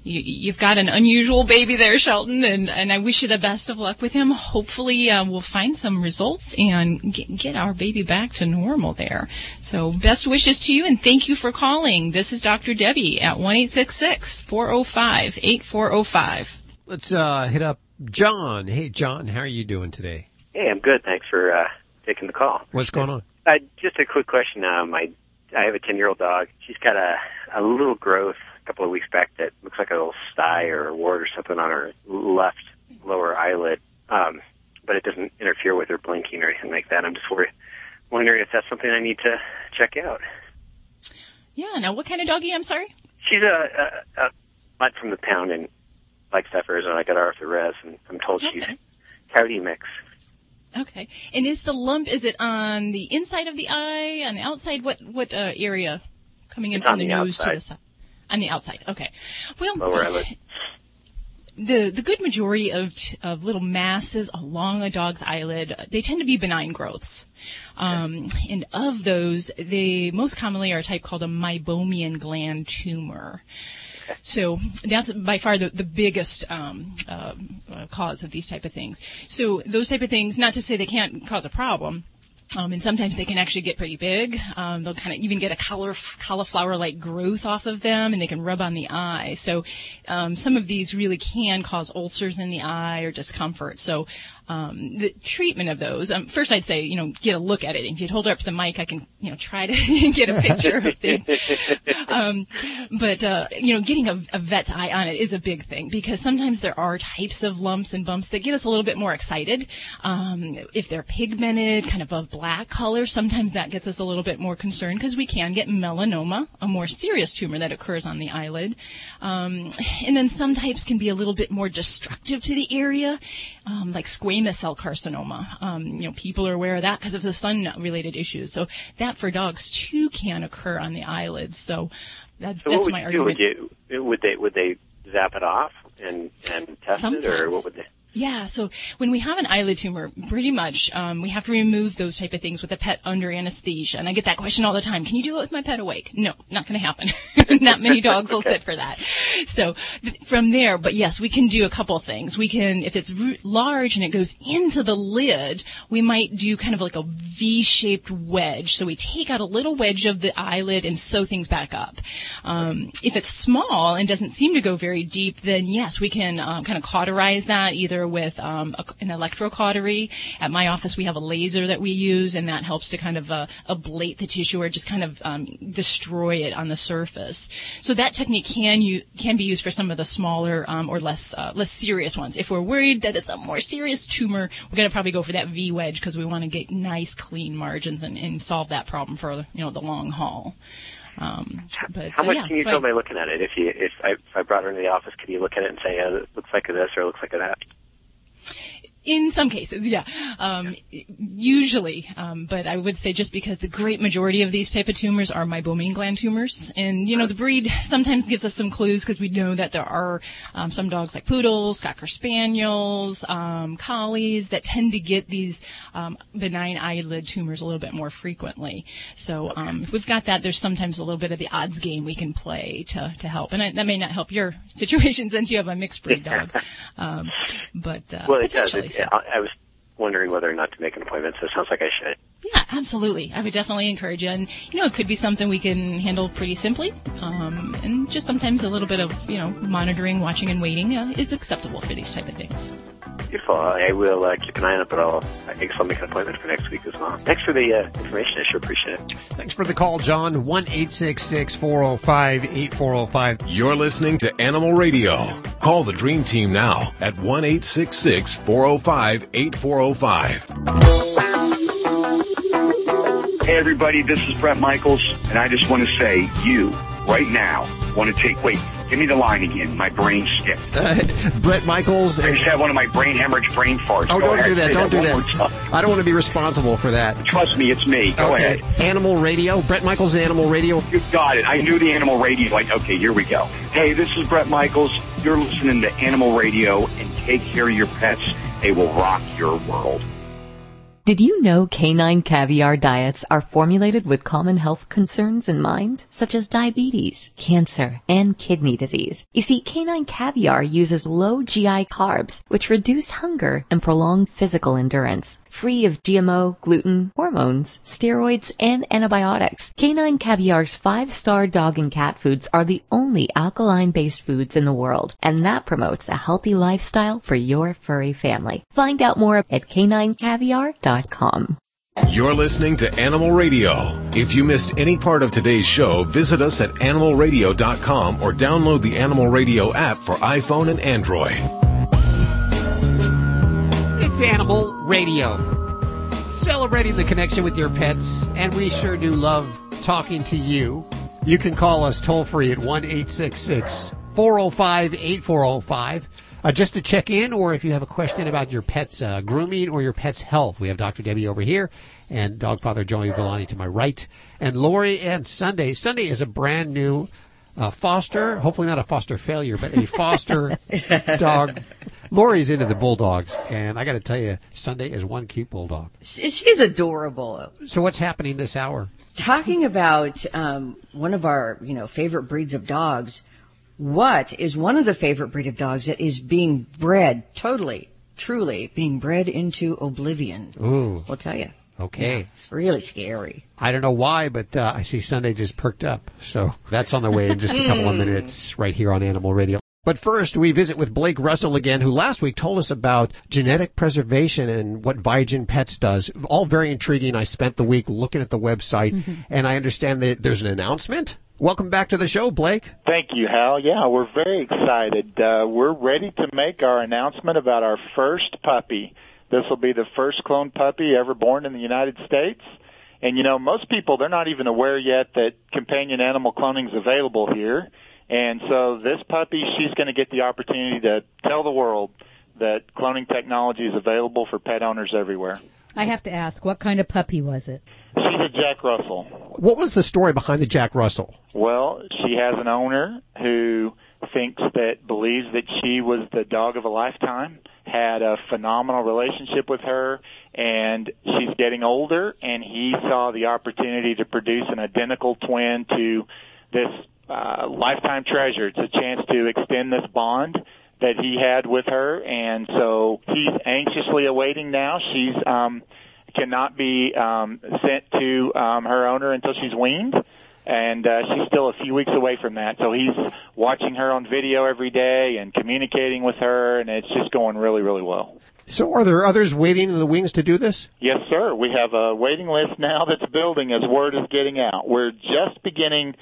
you, you've got an unusual baby there, Shelton, and, and I wish you the best of luck with him. Hopefully, uh, we'll find some results and get, get our baby back to normal there. So best wishes to you and thank you for calling. This is Dr. Debbie at 1-866-405-8405. Let's uh, hit up John. Hey, John, how are you doing today? Hey, I'm good. Thanks for uh, taking the call. What's going on? Uh, just a quick question. Uh, my, I have a 10 year old dog. She's got a, a little growth a couple of weeks back that looks like a little sty or a wart or something on her left lower eyelid. Um, but it doesn't interfere with her blinking or anything like that. I'm just worried, wondering if that's something I need to check out. Yeah, now what kind of doggy? I'm sorry? She's a, a, a mutt from the pound and in Flagstaff, Arizona. I got her off the res, and I'm told she's coyote mix. Okay. And is the lump, is it on the inside of the eye, on the outside? What, what uh, area coming in It's from the, the nose to the side? On the outside. Okay. Well, Lower the the good majority of of little masses along a dog's eyelid they tend to be benign growths um, and of those they most commonly are a type called a meibomian gland tumor so that's by far the, the biggest um, uh, uh, cause of these type of things so those type of things not to say they can't cause a problem um, and sometimes they can actually get pretty big. Um, they'll kind of even get a color, cauliflower-like growth off of them, and they can rub on the eye. So um, some of these really can cause ulcers in the eye or discomfort. So um, the treatment of those, um, first I'd say, you know, get a look at it. If you'd hold it up to the mic, I can, you know, try to get a picture of things. Um, but, uh, you know, getting a, a vet's eye on it is a big thing because sometimes there are types of lumps and bumps that get us a little bit more excited. Um, if they're pigmented, kind of a black color, sometimes that gets us a little bit more concerned because we can get melanoma, a more serious tumor that occurs on the eyelid. Um, and then some types can be a little bit more destructive to the area, um, like squamous cell carcinoma. Um, you know, people are aware of that because of the sun-related issues. So that for dogs too can occur on the eyelids. So that, So that's my argument. Would you would they would they zap it off and and test it, or what would they? Yeah, so when we have an eyelid tumor, pretty much um, we have to remove those type of things with a pet under anesthesia. And I get that question all the time. Can you do it with my pet awake? No, not going to happen. not many dogs will sit for that. So th- from there, but yes, we can do a couple things. We can, if it's ru- large and it goes into the lid, we might do kind of like a V-shaped wedge. So we take out a little wedge of the eyelid and sew things back up. Um, if it's small and doesn't seem to go very deep, then yes, we can um, kind of cauterize that either with um, a, an electrocautery. At my office, we have a laser that we use, and that helps to kind of uh, ablate the tissue or just kind of um, destroy it on the surface. So that technique can you can be used for some of the smaller um, or less uh, less serious ones. If we're worried that it's a more serious tumor, we're going to probably go for that V wedge because we want to get nice clean margins and, and solve that problem for you know the long haul. Um, but How uh, much yeah, can you so tell I- by looking at it? If you if I if I brought her into the office, could you look at it and say, yeah, it looks like this or it looks like that? In some cases, yeah. Um, usually, um, but I would say just because the great majority of these type of tumors are meibomian gland tumors, and you know the breed sometimes gives us some clues because we know that there are um, some dogs like poodles, cocker spaniels, um, collies that tend to get these um, benign eyelid tumors a little bit more frequently. So um, if we've got that, there's sometimes a little bit of the odds game we can play to to help, and I, that may not help your situation since you have a mixed breed dog, um, but uh, well, potentially. I, I was wondering whether or not to make an appointment, so it sounds like I should. Yeah, absolutely. I would definitely encourage you. And, you know, it could be something we can handle pretty simply. Um, and just sometimes a little bit of, you know, monitoring, watching, and waiting uh, is acceptable for these type of things. Beautiful. I will uh, keep an eye on it, but I'll, I guess I'll make an appointment for next week as well. Thanks for the uh, information. I sure appreciate it. Thanks for the call, John. 1 405 8405. You're listening to Animal Radio. Call the Dream Team now at 1 405 8405. Hey everybody, this is Bret Michaels, and I just want to say, you, right now, want to take, wait, give me the line again. My brain skipped. Uh, Bret Michaels. I just had one of my brain hemorrhage brain farts. Oh, Go don't ahead, do that. Don't do that. I don't want to be responsible for that. Trust me, it's me. Go okay. ahead. Animal Radio. Bret Michaels, Animal Radio. You got it. I knew the animal radio. Like, okay, here we go. Hey, this is Bret Michaels. You're listening to Animal Radio, and take care of your pets. They will rock your world. Did you know canine caviar diets are formulated with common health concerns in mind, such as diabetes, cancer, and kidney disease? You see, canine caviar uses low GI carbs, which reduce hunger and prolong physical endurance. Free of GMO, gluten, hormones, steroids, and antibiotics, canine caviar's five-star dog and cat foods are the only alkaline-based foods in the world, and that promotes a healthy lifestyle for your furry family. Find out more at caninecaviar.com. You're listening to Animal Radio. If you missed any part of today's show, visit us at animalradio.com or download the Animal Radio app for iPhone and Android. It's Animal Radio. Celebrating the connection with your pets, and we sure do love talking to you. You can call us toll free at 1 405 8405 uh, just to check in, or if you have a question about your pet's uh, grooming or your pet's health. We have Dr. Debbie over here and dog father Joey Villani to my right, and Lori and Sunday. Sunday is a brand new uh, foster, hopefully not a foster failure, but a foster dog. Lori's into the bulldogs, and I got to tell you, Sunday is one cute bulldog. She's adorable. So what's happening this hour? Talking about um, one of our, you know, favorite breeds of dogs. What is one of the favorite breed of dogs that is being bred totally, truly being bred into oblivion? Ooh. I'll tell you. Okay. Yeah, it's really scary. I don't know why, but uh, I see Sunday just perked up. So that's on the way in just a couple of minutes right here on Animal Radio. But first, we visit with Blake Russell again, who last week told us about genetic preservation and what Viagen Pets does. All very intriguing. I spent the week looking at the website, and I understand that there's an announcement. Welcome back to the show, Blake. Thank you, Hal. Yeah, we're very excited. Uh, we're ready to make our announcement about our first puppy. This will be the first cloned puppy ever born in the United States. And you know, most people, they're not even aware yet that companion animal cloning is available here. And so this puppy, she's going to get the opportunity to tell the world that cloning technology is available for pet owners everywhere. I have to ask, what kind of puppy was it? She's a Jack Russell. What was the story behind the Jack Russell? Well, she has an owner who thinks that believes that she was the dog of a lifetime, had a phenomenal relationship with her, and she's getting older, and he saw the opportunity to produce an identical twin to this uh, lifetime treasure. It's a chance to extend this bond that he had with her, and so he's anxiously awaiting now. She's um, cannot be um, sent to um, her owner until she's weaned, and uh, she's still a few weeks away from that. So he's watching her on video every day and communicating with her, and it's just going really, really well. So are there others waiting in the wings to do this? Yes, sir. We have a waiting list now that's building as word is getting out. We're just beginning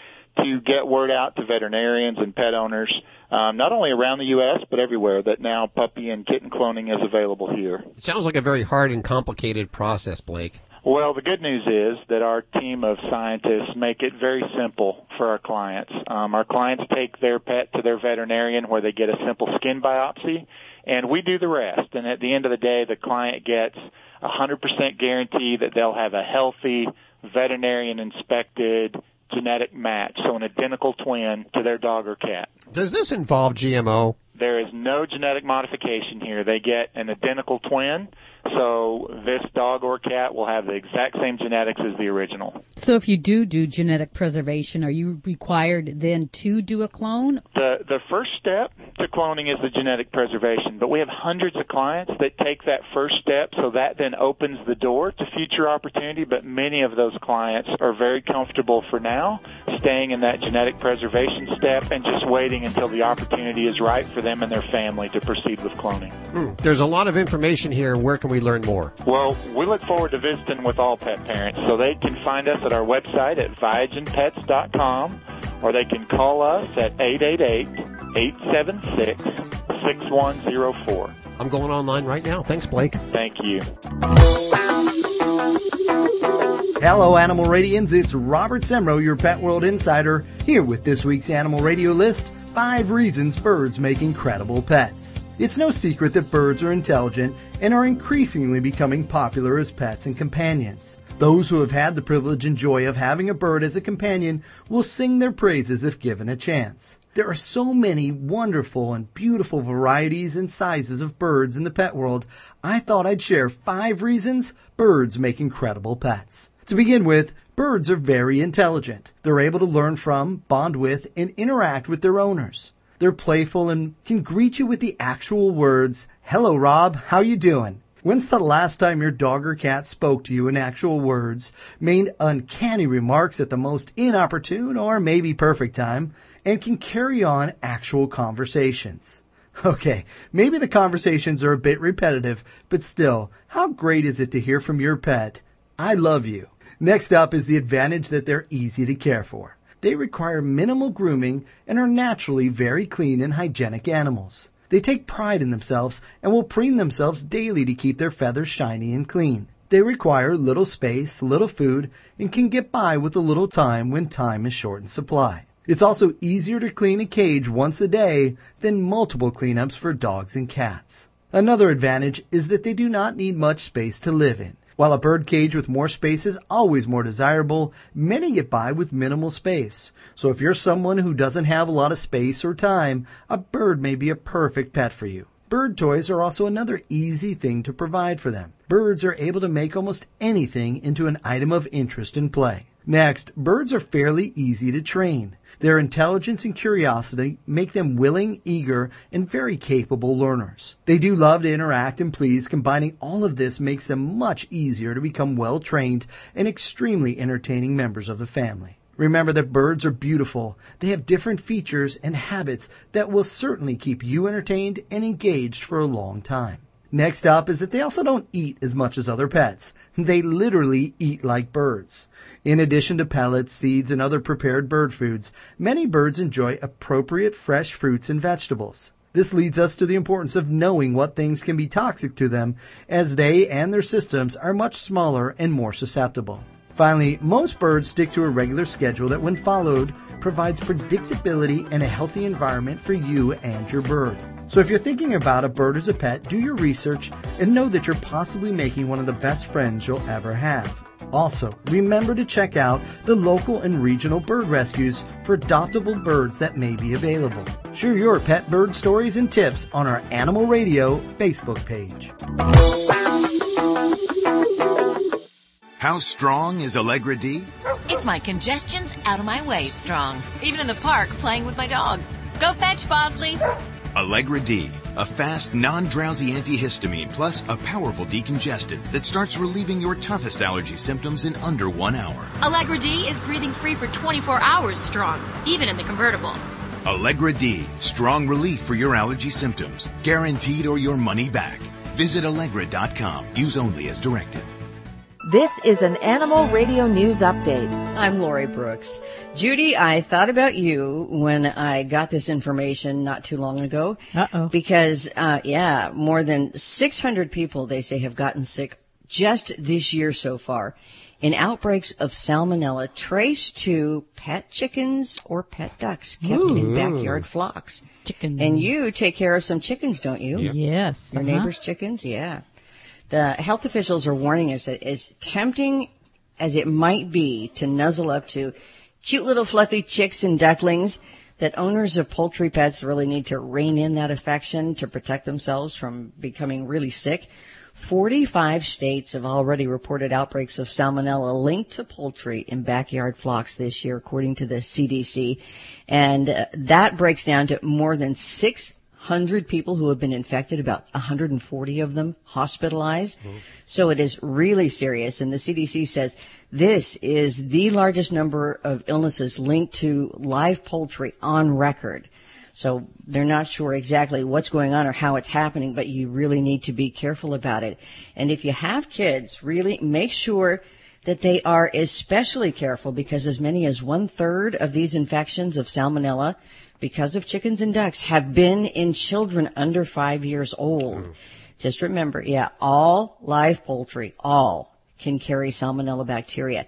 to get word out to veterinarians and pet owners, um, not only around the U.S., but everywhere, that now puppy and kitten cloning is available here. It sounds like a very hard and complicated process, Blake. Well, the good news is that our team of scientists make it very simple for our clients. Um, our clients take their pet to their veterinarian where they get a simple skin biopsy, and we do the rest. And at the end of the day, the client gets a 100% guarantee that they'll have a healthy, veterinarian inspected genetic match, so an identical twin to their dog or cat. Does this involve GMO? There is no genetic modification here. They get an identical twin. So this dog or cat will have the exact same genetics as the original. So if you do do genetic preservation, are you required then to do a clone? The the first step to cloning is the genetic preservation, but we have hundreds of clients that take that first step, so that then opens the door to future opportunity. But many of those clients are very comfortable for now, staying in that genetic preservation step and just waiting until the opportunity is right for them and their family to proceed with cloning. Hmm. There's a lot of information here. Where can we learn more? Well, we look forward to visiting with all pet parents, so they can find us at our website at viagenpets.com or they can call us at 888-876-6104. I'm going online right now. Thanks, Blake. Thank you. Hello, Animal Radians. It's Robert Semrow, your Pet World Insider, here with this week's Animal Radio list Five Reasons Birds Make Incredible Pets. It's no secret that birds are intelligent and are increasingly becoming popular as pets and companions. Those who have had the privilege and joy of having a bird as a companion will sing their praises if given a chance. There are so many wonderful and beautiful varieties and sizes of birds in the pet world, I thought I'd share five reasons birds make incredible pets. To begin with, birds are very intelligent. They're able to learn from, bond with, and interact with their owners. They're playful and can greet you with the actual words, Hello Rob, how you doing? When's the last time your dog or cat spoke to you in actual words, made uncanny remarks at the most inopportune or maybe perfect time, and can carry on actual conversations? Okay, maybe the conversations are a bit repetitive, but still, how great is it to hear from your pet, I love you? Next up is the advantage that they're easy to care for. They require minimal grooming and are naturally very clean and hygienic animals. They take pride in themselves and will preen themselves daily to keep their feathers shiny and clean. They require little space, little food, and can get by with a little time when time is short in supply. It's also easier to clean a cage once a day than multiple cleanups for dogs and cats. Another advantage is that they do not need much space to live in. While a bird cage with more space is always more desirable, many get by with minimal space. So if you're someone who doesn't have a lot of space or time, a bird may be a perfect pet for you. Bird toys are also another easy thing to provide for them. Birds are able to make almost anything into an item of interest and play. Next, birds are fairly easy to train. Their intelligence and curiosity make them willing, eager, and very capable learners. They do love to interact and please. Combining all of this makes them much easier to become well trained and extremely entertaining members of the family. Remember that birds are beautiful. They have different features and habits that will certainly keep you entertained and engaged for a long time. Next up is that they also don't eat as much as other pets. They literally eat like birds. In addition to pellets, seeds, and other prepared bird foods, many birds enjoy appropriate fresh fruits and vegetables. This leads us to the importance of knowing what things can be toxic to them, as they and their systems are much smaller and more susceptible. Finally, most birds stick to a regular schedule that, when followed, provides predictability and a healthy environment for you and your bird. So if you're thinking about a bird as a pet, do your research and know that you're possibly making one of the best friends you'll ever have. Also, remember to check out the local and regional bird rescues for adoptable birds that may be available. Share your pet bird stories and tips on our Animal Radio Facebook page. How strong is Allegra D? It's my congestion's out of my way strong. Even in the park playing with my dogs. Go fetch, Bosley. Allegra D, a fast, non-drowsy antihistamine plus a powerful decongestant that starts relieving your toughest allergy symptoms in under one hour. Allegra D is breathing free for 24 hours strong, even in the convertible. Allegra D, strong relief for your allergy symptoms, guaranteed or your money back. Visit Allegra.com. Use only as directed. This is an Animal Radio News Update. I'm Lori Brooks. Judy, I thought about you when I got this information not too long ago. Uh-oh. Because, uh, yeah, more than 600 people, they say, have gotten sick just this year so far in outbreaks of salmonella traced to pet chickens or pet ducks kept in backyard flocks. Chickens. And you take care of some chickens, don't you? Yep. Yes, Your uh-huh. neighbor's chickens? Yeah. The health officials are warning us that as tempting as it might be to nuzzle up to cute little fluffy chicks and ducklings, that owners of poultry pets really need to rein in that affection to protect themselves from becoming really sick. 45 states have already reported outbreaks of salmonella linked to poultry in backyard flocks this year, according to the CDC. And uh, that breaks down to more than 600 people who have been infected, about 140 of them hospitalized. So it is really serious. And the CDC says this is the largest number of illnesses linked to live poultry on record. So they're not sure exactly what's going on or how it's happening, but you really need to be careful about it. And if you have kids, really make sure that they are especially careful because as many as one third of these infections of salmonella because of chickens and ducks have been in children under five years old. Mm. Just remember, yeah, all live poultry, all can carry salmonella bacteria.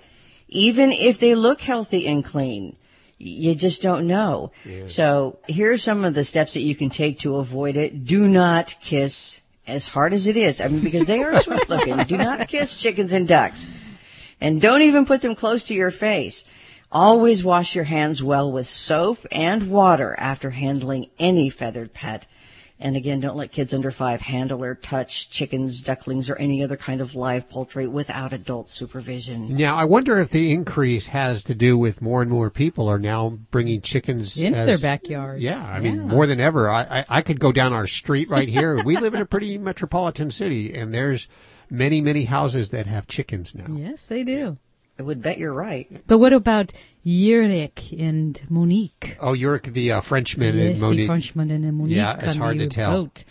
Even if they look healthy and clean you just don't know. Yeah. So here are some of the steps that you can take to avoid it. Do not kiss as hard as it is. I mean, because they are sweet looking. Do not kiss chickens and ducks. And don't even put them close to your face. Always wash your hands well with soap and water after handling any feathered pet. And again, don't let kids under five handle or touch chickens, ducklings, or any other kind of live poultry without adult supervision. Now, I wonder if the increase has to do with more and more people are now bringing chickens Into as- their backyards. Yeah, I mean, more than ever. I, I, I could go down our street right here. we live in a pretty metropolitan city, and there's many, many houses that have chickens now. Yes, they do. I would bet you're right. But what about Yurik and Monique? Oh, you're the uh, Frenchman yes, and the Frenchman and the Monique. Yeah, it's hard to tell. boat.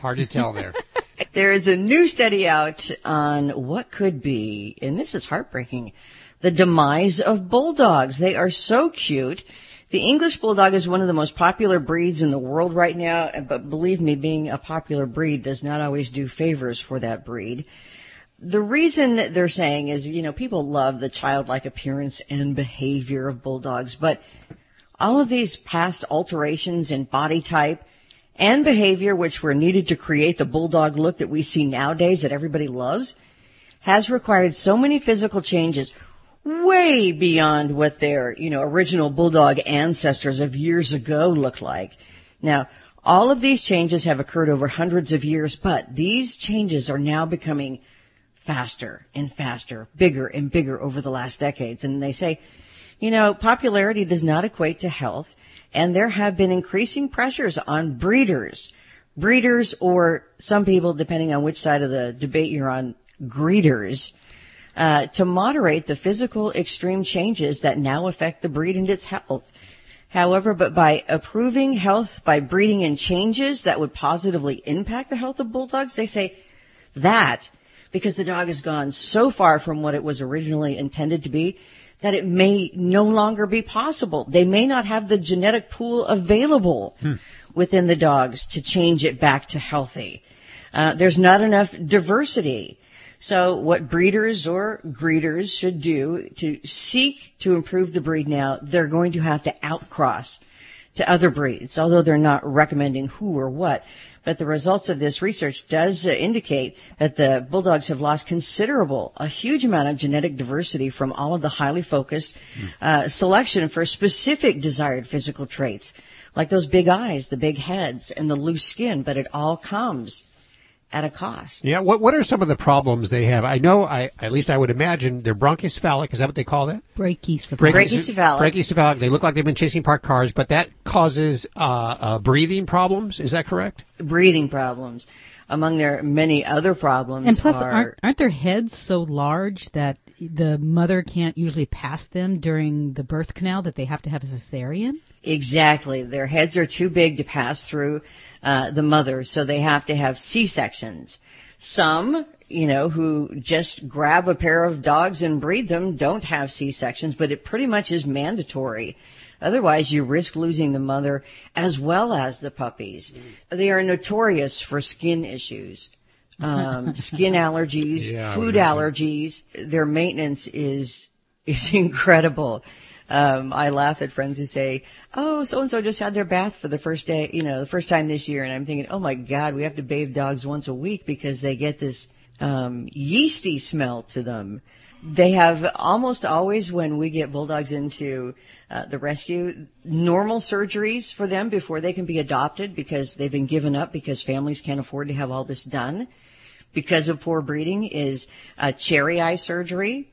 Hard to tell there. There is a new study out on what could be, and this is heartbreaking, the demise of bulldogs. They are so cute. The English bulldog is one of the most popular breeds in the world right now, but believe me, being a popular breed does not always do favors for that breed. The reason that they're saying is, you know, people love the childlike appearance and behavior of bulldogs, but all of these past alterations in body type and behavior, which were needed to create the bulldog look that we see nowadays that everybody loves, has required so many physical changes way beyond what their, you know, original bulldog ancestors of years ago looked like. Now, all of these changes have occurred over hundreds of years, but these changes are now becoming faster and faster, bigger and bigger over the last decades. And they say, you know, popularity does not equate to health, and there have been increasing pressures on breeders, breeders, or some people, depending on which side of the debate you're on, greeters, uh, to moderate the physical extreme changes that now affect the breed and its health. However, but by approving health by breeding in changes that would positively impact the health of bulldogs, they say that because the dog has gone so far from what it was originally intended to be that it may no longer be possible. They may not have the genetic pool available within the dogs to change it back to healthy. Uh, there's not enough diversity. So what breeders or greeters should do to seek to improve the breed now, they're going to have to outcross to other breeds, although they're not recommending who or what. But the results of this research does uh, indicate that the bulldogs have lost considerable, a huge amount of genetic diversity from all of the highly focused uh, selection for specific desired physical traits, like those big eyes, the big heads, and the loose skin. But it all comes at a cost. Yeah. What What are some of the problems they have? I know. I at least I would imagine they're bronchocephalic. Is that what they call that? Brachycephalic. Brachycephalic. Brachycephalic. They look like they've been chasing parked cars, but that causes uh, uh, breathing problems. Is that correct? Breathing problems, among their many other problems. And plus, are, aren't, aren't their heads so large that the mother can't usually pass them during the birth canal that they have to have a cesarean? Exactly. Their heads are too big to pass through uh, the mother, so they have to have C-sections. Some, you know, who just grab a pair of dogs and breed them don't have C-sections, but it pretty much is mandatory. Otherwise, you risk losing the mother as well as the puppies. They are notorious for skin issues. Um, skin allergies, Yeah, food allergies. Their maintenance is is incredible. Um, I laugh at friends who say, "Oh, so and so just had their bath for the first day, you know, the first time this year," and I'm thinking, "Oh my God, we have to bathe dogs once a week because they get this um, yeasty smell to them." They have almost always, when we get bulldogs into uh, the rescue, normal surgeries for them before they can be adopted because they've been given up because families can't afford to have all this done. Because of poor breeding is uh, cherry eye surgery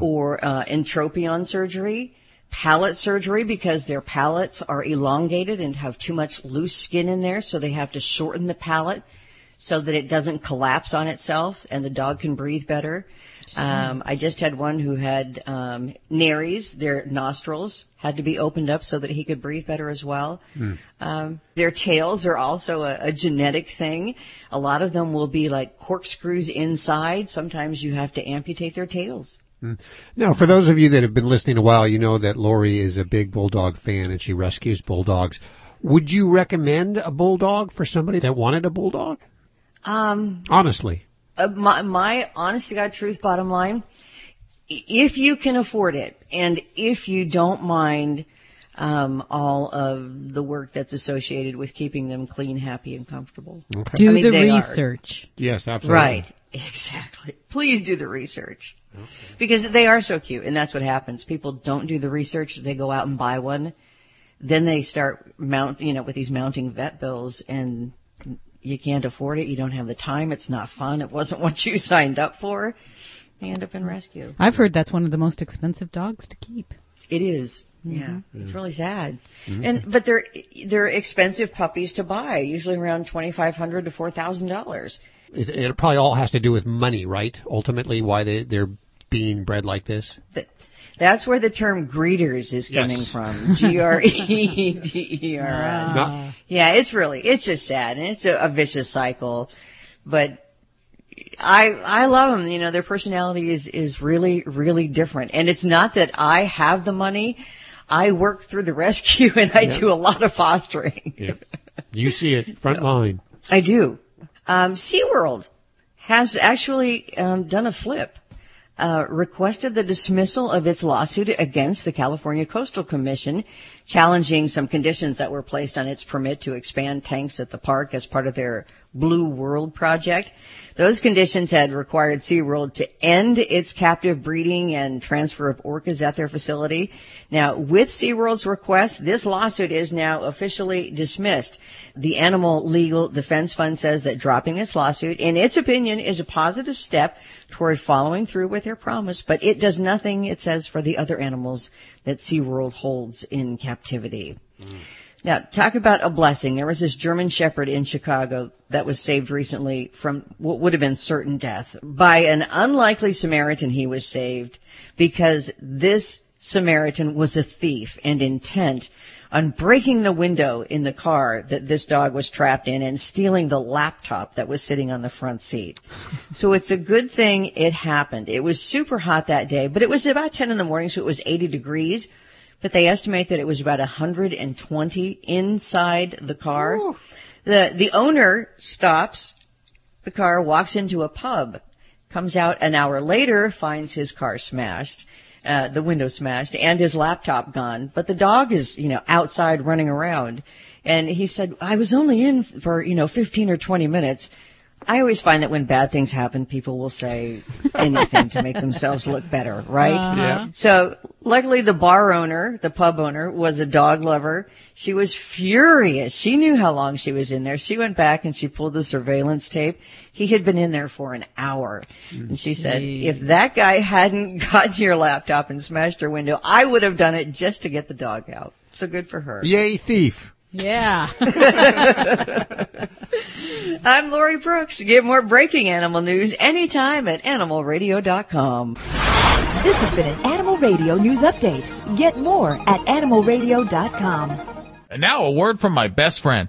or uh, entropion surgery, palate surgery because their palates are elongated and have too much loose skin in there, so they have to shorten the palate so that it doesn't collapse on itself and the dog can breathe better. Um, I just had one who had um, nares, their nostrils had to be opened up so that he could breathe better as well. Um, their tails are also a, a genetic thing. A lot of them will be like corkscrews inside. Sometimes you have to amputate their tails. Now, for those of you that have been listening a while, you know that Lori is a big bulldog fan and she rescues bulldogs. Would you recommend a bulldog for somebody that wanted a bulldog? Um, Honestly. uh, my, my honest to God truth bottom line, if you can afford it and if you don't mind um, all of the work that's associated with keeping them clean, happy, and comfortable. Okay. Do I mean, the they are. research. Yes, absolutely. Right. Exactly. Please do the research. Because they are so cute, and that's what happens. People don't do the research, they go out and buy one. Then they start mount, you know, with these mounting vet bills, and you can't afford it, you don't have the time, it's not fun, it wasn't what you signed up for. They end up in rescue. I've heard that's one of the most expensive dogs to keep. It is. Yeah, it's really sad. Mhm. And but they're they're expensive puppies to buy, usually around twenty five hundred to four thousand dollars. It, it probably all has to do with money, right? Ultimately, why they, they're being bred like this. That's where the term greeters is coming Yes. from. G R E D E R S. Ah. Yeah, it's really, it's just sad and it's a, a vicious cycle. But I, I love them. You know, their personality is, is really, really different. And it's not that I have the money. I work through the rescue and I Yeah. do a lot of fostering. Yeah. You see it front line. I do. Um, SeaWorld has actually um, done a flip, uh, requested the dismissal of its lawsuit against the California Coastal Commission, challenging some conditions that were placed on its permit to expand tanks at the park as part of their Blue World project. Those conditions had required SeaWorld to end its captive breeding and transfer of orcas at their facility. Now, with SeaWorld's request, this lawsuit is now officially dismissed. The Animal Legal Defense Fund says that dropping its lawsuit, in its opinion, is a positive step toward following through with their promise, but it does nothing, it says, for the other animals that SeaWorld holds in captivity. Mm. Now, talk about a blessing. There was this German Shepherd in Chicago that was saved recently from what would have been certain death. By an unlikely Samaritan, he was saved because this Samaritan was a thief and intent on breaking the window in the car that this dog was trapped in and stealing the laptop that was sitting on the front seat. so it's a good thing it happened. It was super hot that day, but it was about 10 in the morning, so it was 80 degrees but they estimate that it was about 120 inside the car. The the owner stops the car, walks into a pub, comes out an hour later, finds his car smashed, uh, the window smashed, and his laptop gone. But the dog is, you know, outside running around. And he said, I was only in for, you know, 15 or 20 minutes. I always find that when bad things happen, people will say anything to make themselves look better, right? Uh-huh. Yeah. So luckily the bar owner, the pub owner was a dog lover. She was furious. She knew how long she was in there. She went back and she pulled the surveillance tape. He had been in there for an hour. And she said, if that guy hadn't gotten your laptop and smashed your window, I would have done it just to get the dog out. So good for her. Yay, thief. Yeah. I'm Lori Brooks. Get more breaking animal news anytime at animalradio.com. This has been an Animal Radio News Update. Get more at animalradio.com. And now a word from my best friend.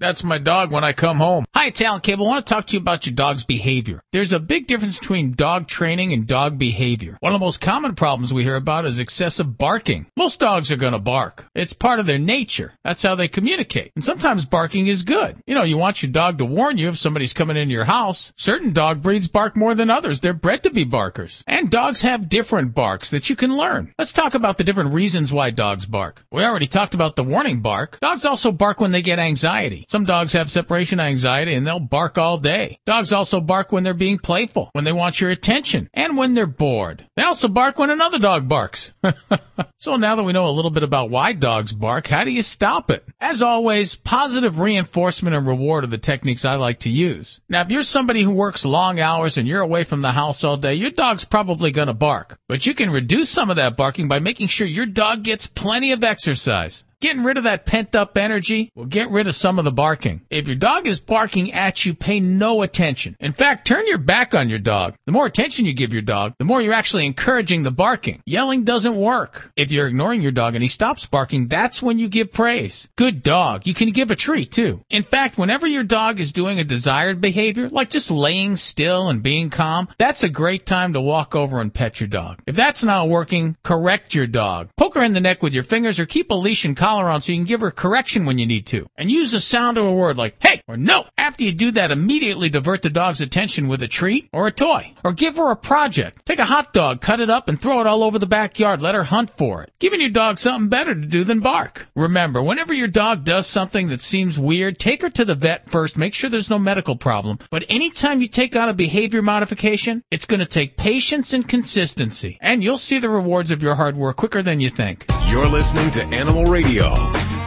That's my dog when I come home. Hi, Talent Cable. I want to talk to you about your dog's behavior. There's a big difference between dog training and dog behavior. One of the most common problems we hear about is excessive barking. Most dogs are going to bark. It's part of their nature. That's how they communicate. And sometimes barking is good. You know, you want your dog to warn you if somebody's coming into your house. Certain dog breeds bark more than others. They're bred to be barkers. And dogs have different barks that you can learn. Let's talk about the different reasons why dogs bark. We already talked about the warning bark. Dogs also bark when they get anxiety. Some dogs have separation anxiety and they'll bark all day. Dogs also bark when they're being playful, when they want your attention, and when they're bored. They also bark when another dog barks. so now that we know a little bit about why dogs bark, how do you stop it? As always, positive reinforcement and reward are the techniques I like to use. Now, if you're somebody who works long hours and you're away from the house all day, your dog's probably gonna bark. But you can reduce some of that barking by making sure your dog gets plenty of exercise. Getting rid of that pent up energy will get rid of some of the barking. If your dog is barking at you, pay no attention. In fact, turn your back on your dog. The more attention you give your dog, the more you're actually encouraging the barking. Yelling doesn't work. If you're ignoring your dog and he stops barking, that's when you give praise. Good dog. You can give a treat too. In fact, whenever your dog is doing a desired behavior, like just laying still and being calm, that's a great time to walk over and pet your dog. If that's not working, correct your dog. Poke her in the neck with your fingers or keep a leash and on so you can give her correction when you need to. And use the sound of a word like hey or no. After you do that, immediately divert the dog's attention with a treat or a toy. Or give her a project. Take a hot dog, cut it up, and throw it all over the backyard. Let her hunt for it. Giving your dog something better to do than bark. Remember, whenever your dog does something that seems weird, take her to the vet first. Make sure there's no medical problem. But anytime you take on a behavior modification, it's going to take patience and consistency. And you'll see the rewards of your hard work quicker than you think. You're listening to Animal Radio.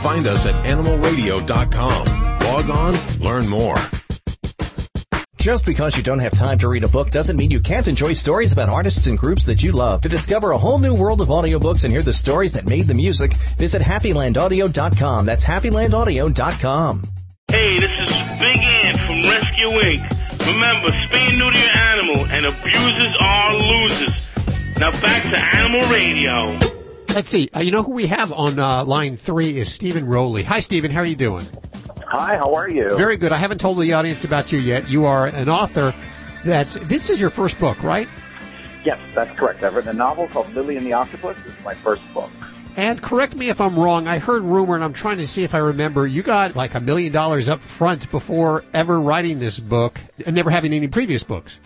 Find us at animalradio.com. Log on, learn more. Just because you don't have time to read a book doesn't mean you can't enjoy stories about artists and groups that you love. To discover a whole new world of audiobooks and hear the stories that made the music, visit happylandaudio.com. That's happylandaudio.com. Hey, this is Big Ant from Rescue Ink. Remember, spay neuter your animal, and abusers are losers. Now back to Animal Radio. Let's see. Uh, you know who we have on uh, line three is Steven Rowley. Hi, Steven. How are you doing? Hi. How are you? Very good. I haven't told the audience about you yet. You are an author. That's this is your first book, right? Yes, that's correct. I've written a novel called Lily and the Octopus. It's my first book. And correct me if I'm wrong. I heard rumor, and I'm trying to see if I remember. You got like a million dollars up front before ever writing this book, and never having any previous books.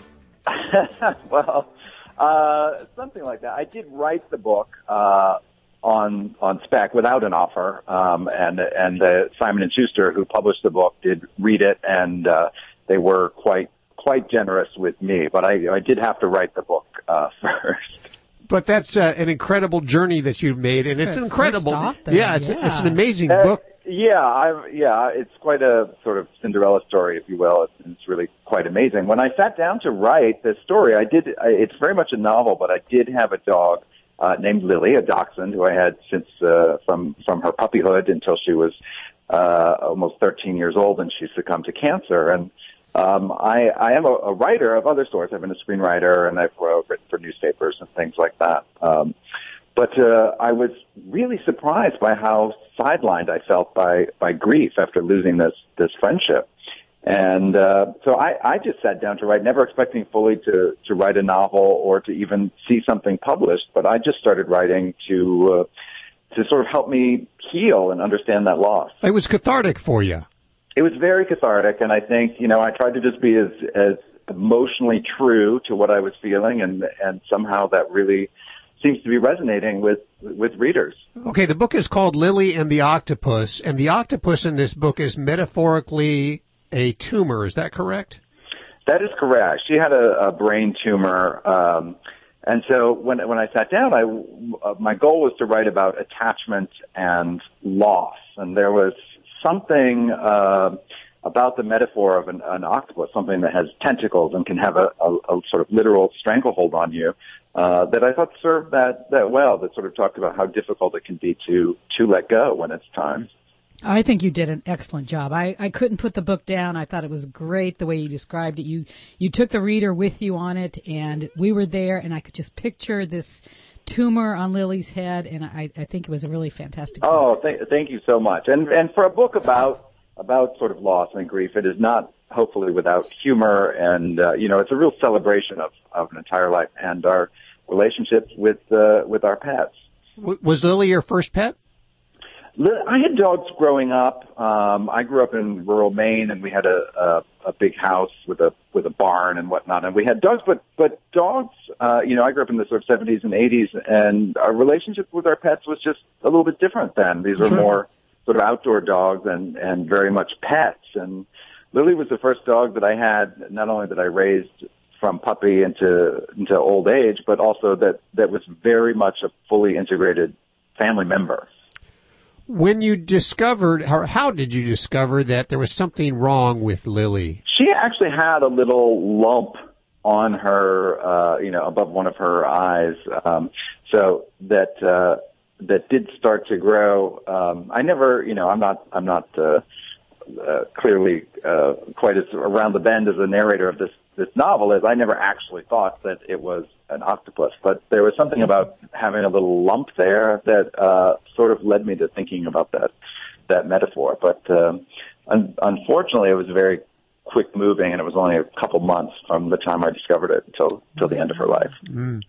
well, uh, something like that. I did write the book uh, on on spec without an offer, um, and and uh, Simon and Schuster, who published the book, did read it, and uh, they were quite quite generous with me. But I I did have to write the book uh, first. But that's uh, an incredible journey that you've made, and it's First incredible. author, yeah, it's it's an amazing Uh, book. Yeah, I yeah, it's quite a sort of Cinderella story, if you will. It's, it's really quite amazing. When I sat down to write this story, I did. I, it's very much a novel, but I did have a dog uh, named Lily, a dachshund, who I had since uh, from from her puppyhood until she was uh, almost 13 years old, and she succumbed to cancer. And um, I, I am a, a writer of other sorts. I've been a screenwriter, and I've uh, written for newspapers and things like that. Um, but uh, I was really surprised by how sidelined I felt by by grief after losing this this friendship. And uh, so I, I just sat down to write, never expecting fully to to write a novel or to even see something published. But I just started writing to uh, to sort of help me heal and understand that loss. It was cathartic for you. It was very cathartic, and I think you know I tried to just be as as emotionally true to what I was feeling, and and somehow that really seems to be resonating with with readers. Okay, the book is called Lily and the Octopus, and the octopus in this book is metaphorically a tumor. Is that correct? That is correct. She had a, a brain tumor, um, and so when when I sat down, I uh, my goal was to write about attachment and loss, and there was something uh, about the metaphor of an, an octopus, something that has tentacles and can have a, a, a sort of literal stranglehold on you. Uh, that I thought served that that well. That sort of talked about how difficult it can be to to let go when it's time. I think you did an excellent job. I, I couldn't put the book down. I thought it was great the way you described it. You you took the reader with you on it, and we were there, and I could just picture this tumor on Lily's head, and I, I think it was a really fantastic. Oh, th- thank you so much. And and for a book about about sort of loss and grief, it is not hopefully without humor, and uh, you know, it's a real celebration of of an entire life and our relationships with uh, with our pets. Was Lily your first pet? I had dogs growing up. Um, I grew up in rural Maine, and we had a, a a big house with a with a barn and whatnot, and we had dogs. But but dogs, uh, you know, I grew up in the sort of seventies and eighties, and our relationship with our pets was just a little bit different then. These were Sure. more sort of outdoor dogs and and very much pets. And Lily was the first dog that I had. Not only that I raised from puppy into into old age, but also that that was very much a fully integrated family member. When you discovered, or how did you discover that there was something wrong with Lily? She actually had a little lump on her, uh, you know, above one of her eyes, um, so that uh, that did start to grow. Um, I never, you know, I'm not, I'm not uh, uh, clearly uh, quite as around the bend as the narrator of this this novel is. I never actually thought that it was an octopus, but there was something about having a little lump there that uh, sort of led me to thinking about that that metaphor. But um, un- unfortunately, it was very quick moving, and it was only a couple months from the time I discovered it until till the end of her life. Mm.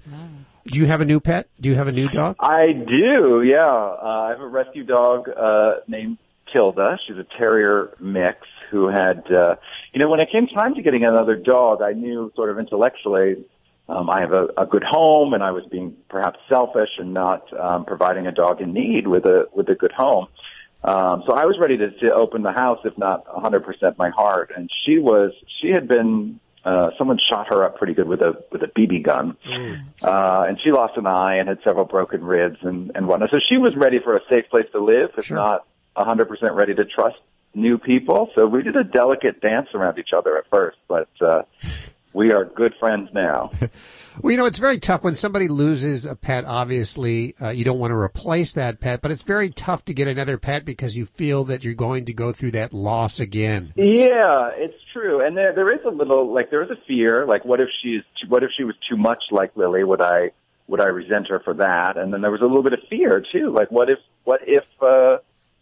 Do you have a new pet? Do you have a new dog? I do, yeah. Uh, I have a rescue dog uh, named Kilda. She's a terrier mix who had, uh, you know, when it came time to getting another dog, I knew sort of intellectually um, I have a, a good home, and I was being perhaps selfish and not um, providing a dog in need with a with a good home. Um, so I was ready to, to open the house, if not 100% my heart. And she was, she had been, uh, someone shot her up pretty good with a, with a BB gun. Uh, and she lost an eye and had several broken ribs and, and whatnot. So she was ready for a safe place to live, if not 100% ready to trust new people. So we did a delicate dance around each other at first, but, uh, we are good friends now. Well, you know, it's very tough when somebody loses a pet. Obviously, uh, you don't want to replace that pet, but it's very tough to get another pet because you feel that you're going to go through that loss again. Yeah, it's true, and there there is a little like there is a fear. Like, what if she's what if she was too much like Lily? Would I would I resent her for that? And then there was a little bit of fear too. Like, what if what if uh,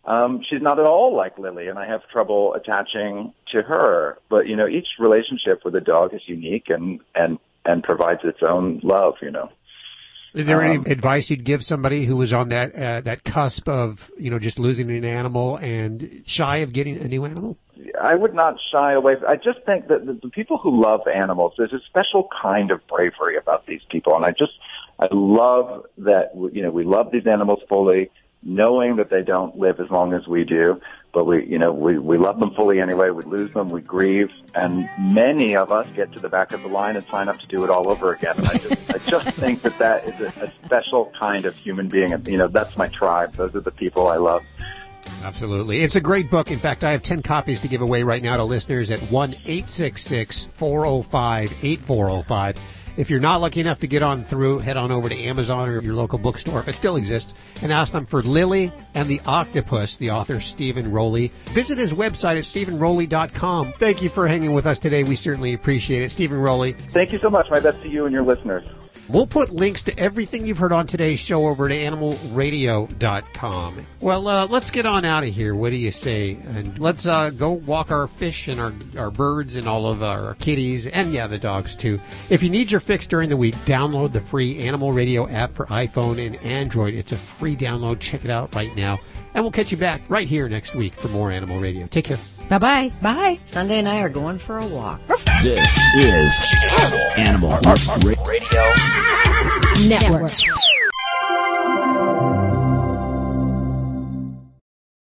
um, she's not at all like Lily, and I have trouble attaching to her? But you know, each relationship with a dog is unique and and and provides its own love. You know. Is there any Um, advice you'd give somebody who was on that uh, that cusp of you know just losing an animal and shy of getting a new animal? I would not shy away. I just think that the, the people who love animals, there's a special kind of bravery about these people, and I just, I love that you know we love these animals fully, knowing that they don't live as long as we do, but we, you know, we we love them fully anyway. We lose them, we grieve, and many of us get to the back of the line and sign up to do it all over again. I just, I just think that that is a, a special kind of human being, and you know, that's my tribe. Those are the people I love. Absolutely. It's a great book. In fact, I have 10 copies to give away right now to listeners at 1 405 8405. If you're not lucky enough to get on through, head on over to Amazon or your local bookstore, if it still exists, and ask them for Lily and the Octopus, the author Steven Rowley. Visit his website at stevenrowley.com. Thank you for hanging with us today. We certainly appreciate it. Steven Rowley. Thank you so much. My best to you and your listeners. We'll put links to everything you've heard on today's show over to animalradio.com. Well, uh, let's get on out of here. What do you say? And let's uh, go walk our fish and our, our birds and all of our kitties and, yeah, the dogs too. If you need your fix during the week, download the free Animal Radio app for iPhone and Android. It's a free download. Check it out right now. And we'll catch you back right here next week for more Animal Radio. Take care. Bye bye. Bye. Sunday and I are going for a walk. This is Animal Radio Network.